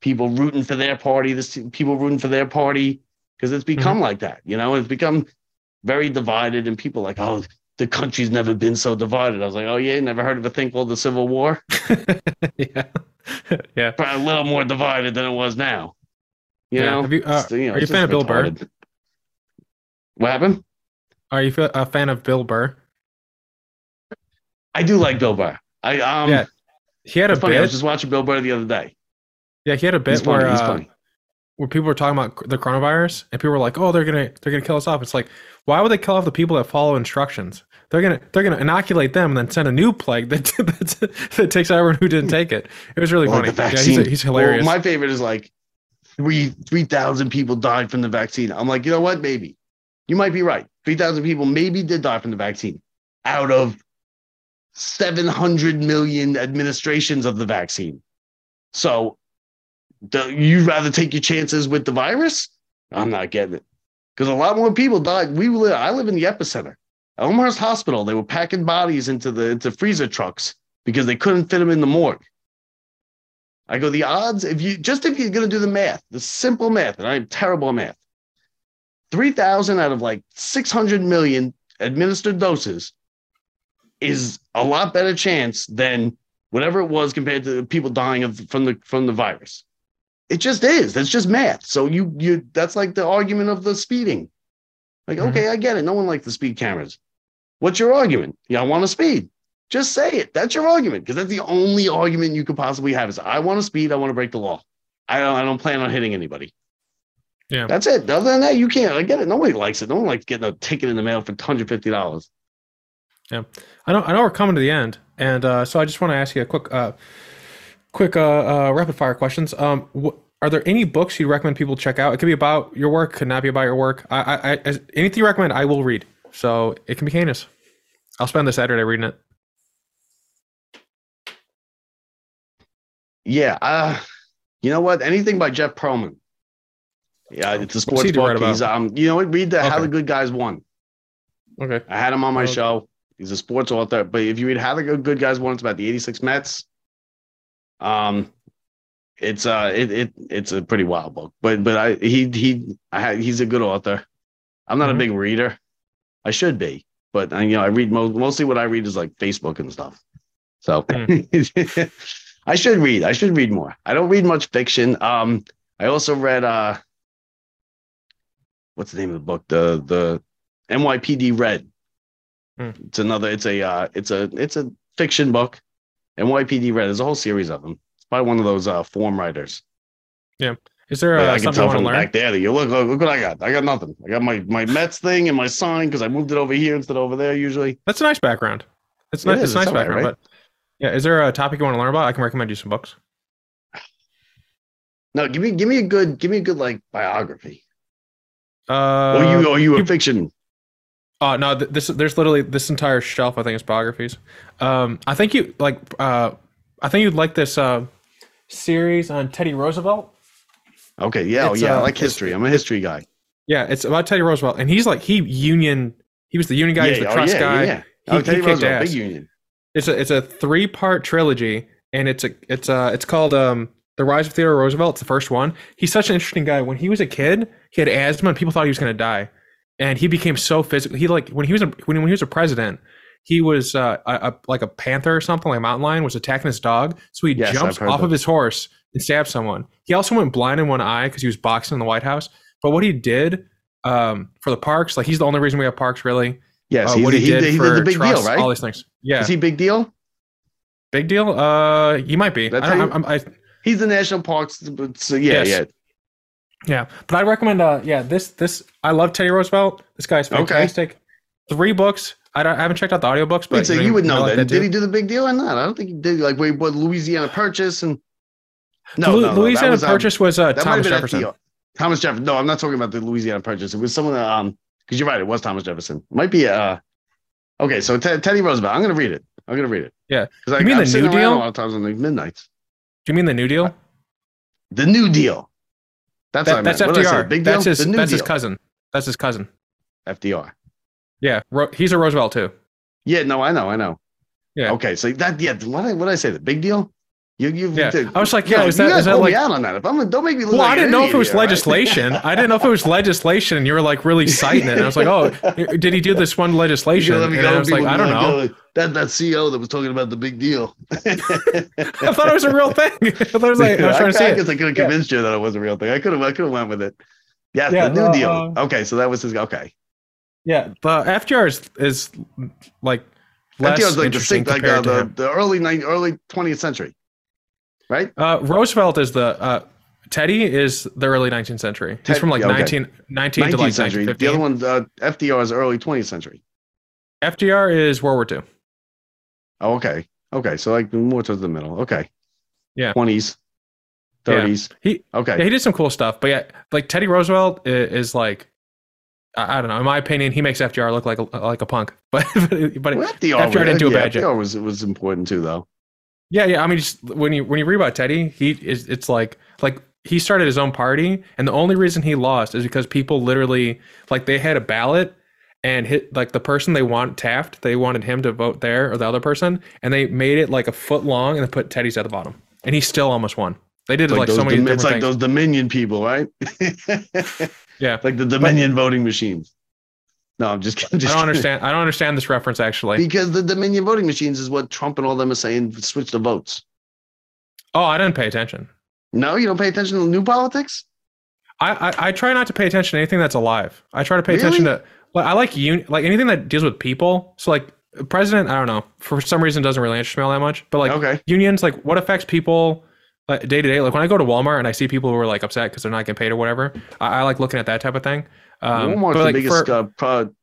People rooting for their party. This people rooting for their party because it's become like that. You know, it's become very divided, and people like, oh, the country's never been so divided. I was like, oh yeah, never heard of a thing called the Civil War. yeah. yeah. Probably a little more divided than it was now. You Yeah. know, Have you, uh, you know, are you a fan of just Bill Burr? What happened? Are you a fan of Bill Burr? I do like Bill Burr. I um, Yeah, He had a funny. I was bit. just watching Bill Burr the other day. Yeah, he had a He's bit funny. where He's uh, where people were talking about the coronavirus, and people were like, "Oh, they're gonna they're gonna kill us off." It's like, why would they kill off the people that follow instructions? They're gonna they're gonna inoculate them and then send a new plague that that, that takes everyone who didn't take it. It was really funny. Yeah, he's, he's hilarious. Well, my favorite is like three three thousand people died from the vaccine. I'm like, you know what? Maybe you might be right. Three thousand people maybe did die from the vaccine out of seven hundred million administrations of the vaccine. So, do you rather take your chances with the virus? I'm not getting it because a lot more people died. We live. I live in the epicenter. Elmhurst Hospital. They were packing bodies into the into freezer trucks because they couldn't fit them in the morgue. I go, the odds, if you just if you're gonna do the math, the simple math, and I'm terrible at math, 3,000 out of like 600 million administered doses is a lot better chance than whatever it was compared to people dying of from the from the virus. It just is. That's just math. So you you that's like the argument of the speeding. Like, Mhm. okay, I get it. No one likes the speed cameras. What's your argument? Yeah, I want to speed. Just say it. That's your argument because that's the only argument you could possibly have is I want to speed. I want to break the law. I don't. I don't plan on hitting anybody. Yeah. that's it. Other than that, you can't. I get it. Nobody likes it. No one likes getting a ticket in the mail for one hundred fifty dollars. Yeah, I know I know we're coming to the end, and uh, so I just want to ask you a quick uh, quick uh, uh, rapid fire questions. Um, wh- are there any books you'd recommend people check out? It could be about your work, could not be about your work. I, I, I anything you recommend, I will read. So it can be heinous. I'll spend the Saturday reading it. Yeah. Uh, you know what? Anything by Jeff Pearlman. Yeah, it's a sports book. He's um, you know what? Read the How the Good Guys Won. Okay. I had him on my Okay. show. He's a sports author, but if you read How the Good Guys Won, it's about the '86 Mets. Um, it's uh, it, it it's a pretty wild book, but but I he he I had, he's a good author. I'm not Mhm. a big reader. I should be, but uh, you know, I read mo- mostly what I read is like Facebook and stuff. So I should read. I should read more. I don't read much fiction. Um, I also read uh, what's the name of the book? The the NYPD Red. Hmm. It's another. It's a uh, it's a it's a fiction book. NYPD Red. There's a whole series of them. It's by one of those uh, form writers. Is there But uh, I can something you tell want to from learn? back there that you look, look look what I got. I got nothing. I got my my Mets thing and my sign because I moved it over here instead of over there usually. That's a nice background. It's It nice. It's a nice it's all right, background. right? But yeah, is there a topic you want to learn about? I can recommend you some books. No, give me give me a good give me a good like biography. Uh, or you or you a you- fiction. Uh, no, th- this there's literally this entire shelf. I think is biographies. Um, I think you like. Uh, I think you'd like this uh, series on Teddy Roosevelt. Okay, yeah, oh, It's, yeah. I uh, like history. I'm a history guy. Yeah, it's about Teddy Roosevelt, and he's like he union. He was the union guy. he's the oh, trust yeah, guy. Yeah, He- oh, Teddy kicked Roosevelt, ass. big union. It's a it's a three part trilogy, and it's a it's uh it's called um the Rise of Theodore Roosevelt. It's the first one. He's such an interesting guy. When he was a kid, he had asthma, and people thought he was gonna die, and he became so physical. He like when he was a when, when he was a president, he was uh, a, a like a panther or something like a mountain lion was attacking his dog, so he Yes, jumps off that. of his horse and stabs someone. He also went blind in one eye because he was boxing in the White House. But what he did um, for the parks, like he's the only reason we have parks, really. Yes, Uh, he, what he, he, did he for did the big trust, deal, right? all these things. Yeah, Is he big deal? big deal. Uh, you might be. That's I, how you- I'm, I, He's the national parks. So yeah, Yes. yeah. yeah, but I recommend. Uh, yeah, this this I love Teddy Roosevelt. This guy's Okay. fantastic. Three books. I, don't, I haven't checked out the audiobooks, but Wait, so know, you would I know like that. Did he do the big deal or not? I don't think he did. Like, what Louisiana Purchase and no, Lu- no, no, Louisiana was, um, Purchase was uh, that might have Thomas Jefferson. FDR. Thomas Jefferson. No, I'm not talking about the Louisiana Purchase. It was someone that, um, because you're right, it was Thomas Jefferson. Might be uh okay. So Ted Teddy Roosevelt. I'm gonna read it. I'm gonna read it. Yeah. Because You mean I'm the New Deal? a lot of times on the midnights. Do you mean the New Deal? The New Deal. That's That- I that's meant. I? FDR. Big deal. That's his. That's his cousin. That's his cousin. FDR. Yeah, Ro- he's a Roosevelt too. Yeah, no, I know, I know. Yeah. Okay, so that yeah, what I what did I say? The big deal. You you. Yeah. did- I was like, you yeah, is you that- gotta is that like- me out on that? If I'm don't make me look Well, like I didn't know if it was here, right? legislation. I didn't know if it was legislation, and you were like really citing it. And I was like, oh, did he do this one legislation? And I was like, I don't know. oh, that that CEO that was talking about the big deal. I thought it was a real thing. I thought it was like I was trying to see I it. I could have Yeah. convinced you that it was a real thing. I could have I could have went with it. Yes, Yeah, the New uh, Deal. uh, okay, so that was his. Okay, Yeah, but FDR is, is like less FDR was like the interesting like compared uh, to the, the early nine, early twentieth century, right? Uh, Roosevelt is the uh, Teddy is the early 19th century. He's from like yeah, okay. 19, 19 to like century. 1915. The other one, uh, FDR is early twentieth century. FDR is World War II. Oh, okay, okay. So like more towards the middle. Okay. Yeah. Twenties, Yeah. thirties. He Okay. yeah, he did some cool stuff, but yeah, like Teddy Roosevelt is, is like I, I don't know. In my opinion, he makes FDR look like a, like a punk. But but Well, FDR, FDR didn't do a yeah, bad job. FDR was was important too, though. Yeah, yeah. I mean, just when you when you read about Teddy, he is it's like like he started his own party, and the only reason he lost is because people literally like they had a ballot and hit like the person they want Taft, they wanted him to vote there or the other person, and they made it like a foot long and they put Teddy's at the bottom, and he still almost won. They did Like, like, so many Dom- it's like things. those Dominion people, right? Yeah. like the Dominion voting machines. No, I'm just kidding. I don't kidding. understand. I don't understand this reference actually. Because the Dominion voting machines is what Trump and all them are saying. Switch the votes. Oh, I didn't pay attention. No, you don't pay attention to new politics. I, I I try not to pay attention to anything that's alive. I try to pay attention to like I like un, like anything that deals with people. So like president, I don't know, for some reason doesn't really interest me all that much. But like okay. unions, like what affects people like day to day. Like when I go to Walmart and I see people who are like upset because they're not getting paid or whatever, I, I like looking at that type of thing. Um, Walmart's the like, biggest for- uh, pro-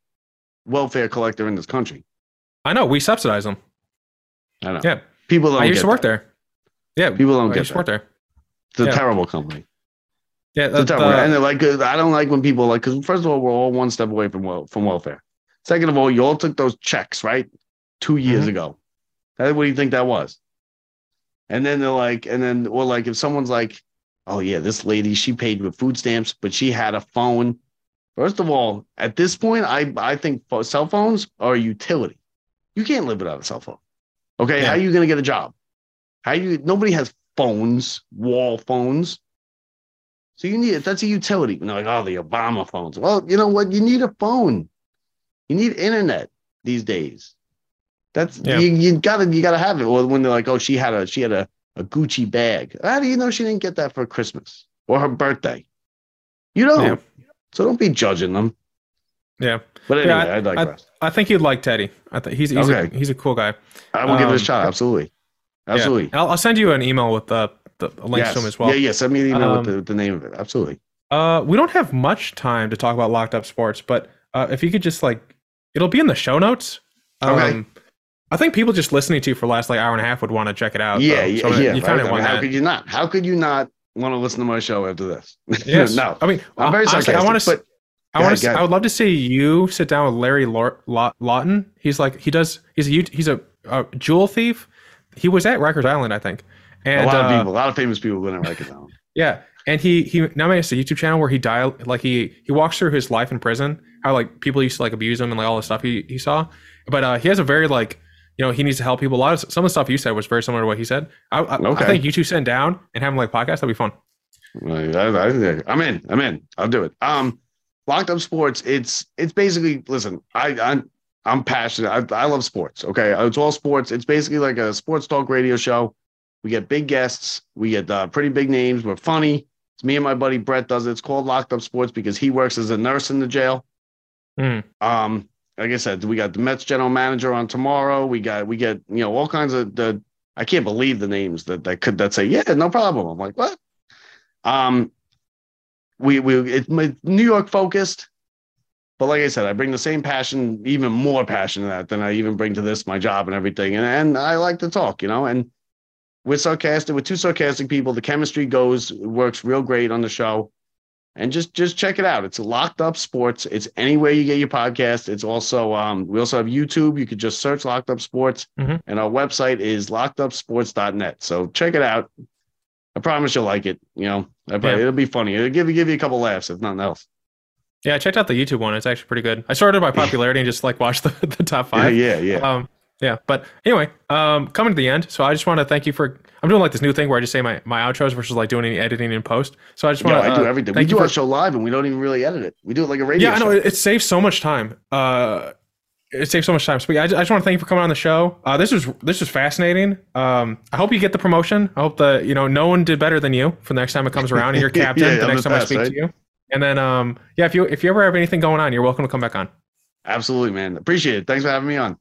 welfare collector in this country. I know we subsidize them. I know. Yeah. People don't I used to work that. there. Yeah, People don't I get used to work there. It's a Yeah. terrible company. Yeah, It's the- a terrible. the- and they're like, uh, I don't like when people like, because first of all, we're all one step away from from welfare. Second of all, you all took those checks right two years Mhm. ago. That, what do you think that was? And then they're like, and then or like if someone's like, oh yeah, this lady she paid with food stamps, but she had a phone. First of all, at this point, I I think cell phones are a utility. You can't live without a cell phone. Okay, Yeah. how are you gonna get a job? How you? Nobody has phones, wall phones. So you need it. That's a utility. They're like, oh, the Obama phones. Well, you know what? You need a phone. You need internet these days. That's Yeah. you, you gotta you gotta have it. Well, when they're like, oh, she had a she had a, a Gucci bag. How do you know she didn't get that for Christmas or her birthday? You don't. Yeah. So don't be judging them. Yeah. But anyway, Yeah, I, digress. I think you'd like Teddy. I think he's he's, Okay. a, he's a cool guy. I, will give it a um, shot. Absolutely. Yeah. Absolutely. I'll, I'll send you an email with the, the links Yes. to him as well. Yeah, yeah. Send me an email Um, with the, the name of it. Absolutely. Uh, we don't have much time to talk about locked up sports, but uh, if you could just like, it'll be in the show notes. Um, Okay. I think people just listening to you for the last like hour and a half would want to check it out. Yeah, though. yeah, So yeah. You kind of I mean, how that. could you not? How could you not want to listen to my show after this? Yes. no. I mean, I'm very honestly, sarcastic. I want to. but I want to. I would love to see you sit down with Larry Lawton. He's like he does. He's a he's a, a jewel thief. He was at Rikers Island, I think. And a lot uh, of people, a lot of famous people wouldn't recognize him. Yeah, and he he now makes a YouTube channel where he dial like he he walks through his life in prison, how like people used to like abuse him and like all the stuff he he saw. But uh, he has a very like you know he needs to help people. A lot of some of the stuff you said was very similar to what he said. I, I, Okay. I think you two sit down and have him like podcast. That'd be fun. I, I, I'm in. I'm in. I'll do it. Um, locked up sports. It's it's basically. Listen, I I'm I'm passionate. I, I love sports. Okay, it's all sports. It's basically like a sports talk radio show. We get big guests. We get uh, pretty big names. We're funny. It's me and my buddy Brett does it. It's called Locked Up Sports because he works as a nurse in the jail. Mm. Um, like I said, we got the Mets general manager on tomorrow. We got we get you know all kinds of the. I can't believe the names that that could that say yeah no problem. I'm like what? Um, we we it's New York focused, but like I said, I bring the same passion, even more passion to that than I even bring to this my job and everything. And and I like to talk, you know. And we're sarcastic. We're two sarcastic people. The chemistry goes works real great on the show. And just just check it out. It's Locked Up Sports. It's anywhere you get your podcast. It's also um, we also have YouTube. You could just search Locked Up Sports, Mhm. and our website is lockedupsports.net. So check it out. I promise you'll like it. You know, Yeah. it'll be funny. It'll give you give you a couple laughs, if nothing else. Yeah, I checked out the YouTube one. It's actually pretty good. I started by popularity and just like watched the, the top Yeah, five. yeah, yeah. Um, yeah, but anyway, um, coming to the end. So I just want to thank you for. I'm doing like this new thing where I just say my, my outros versus like doing any editing in post. So I just want to. I do everything. We do our for- show live, and we don't even really edit it. We do it like a radio. Yeah, I know it, it saves so much time. Uh, it saves so much time. So yeah, I, just, I just want to thank you for coming on the show. Uh, this was this was fascinating. Um, I hope you get the promotion. I hope that you know no one did better than you for the next time it comes around, and you're captain Yeah, the I'm next the time best, I speak right? to you. And then um, yeah, if you if you ever have anything going on, you're welcome to come back on. Absolutely, man. Appreciate it. Thanks for having me on.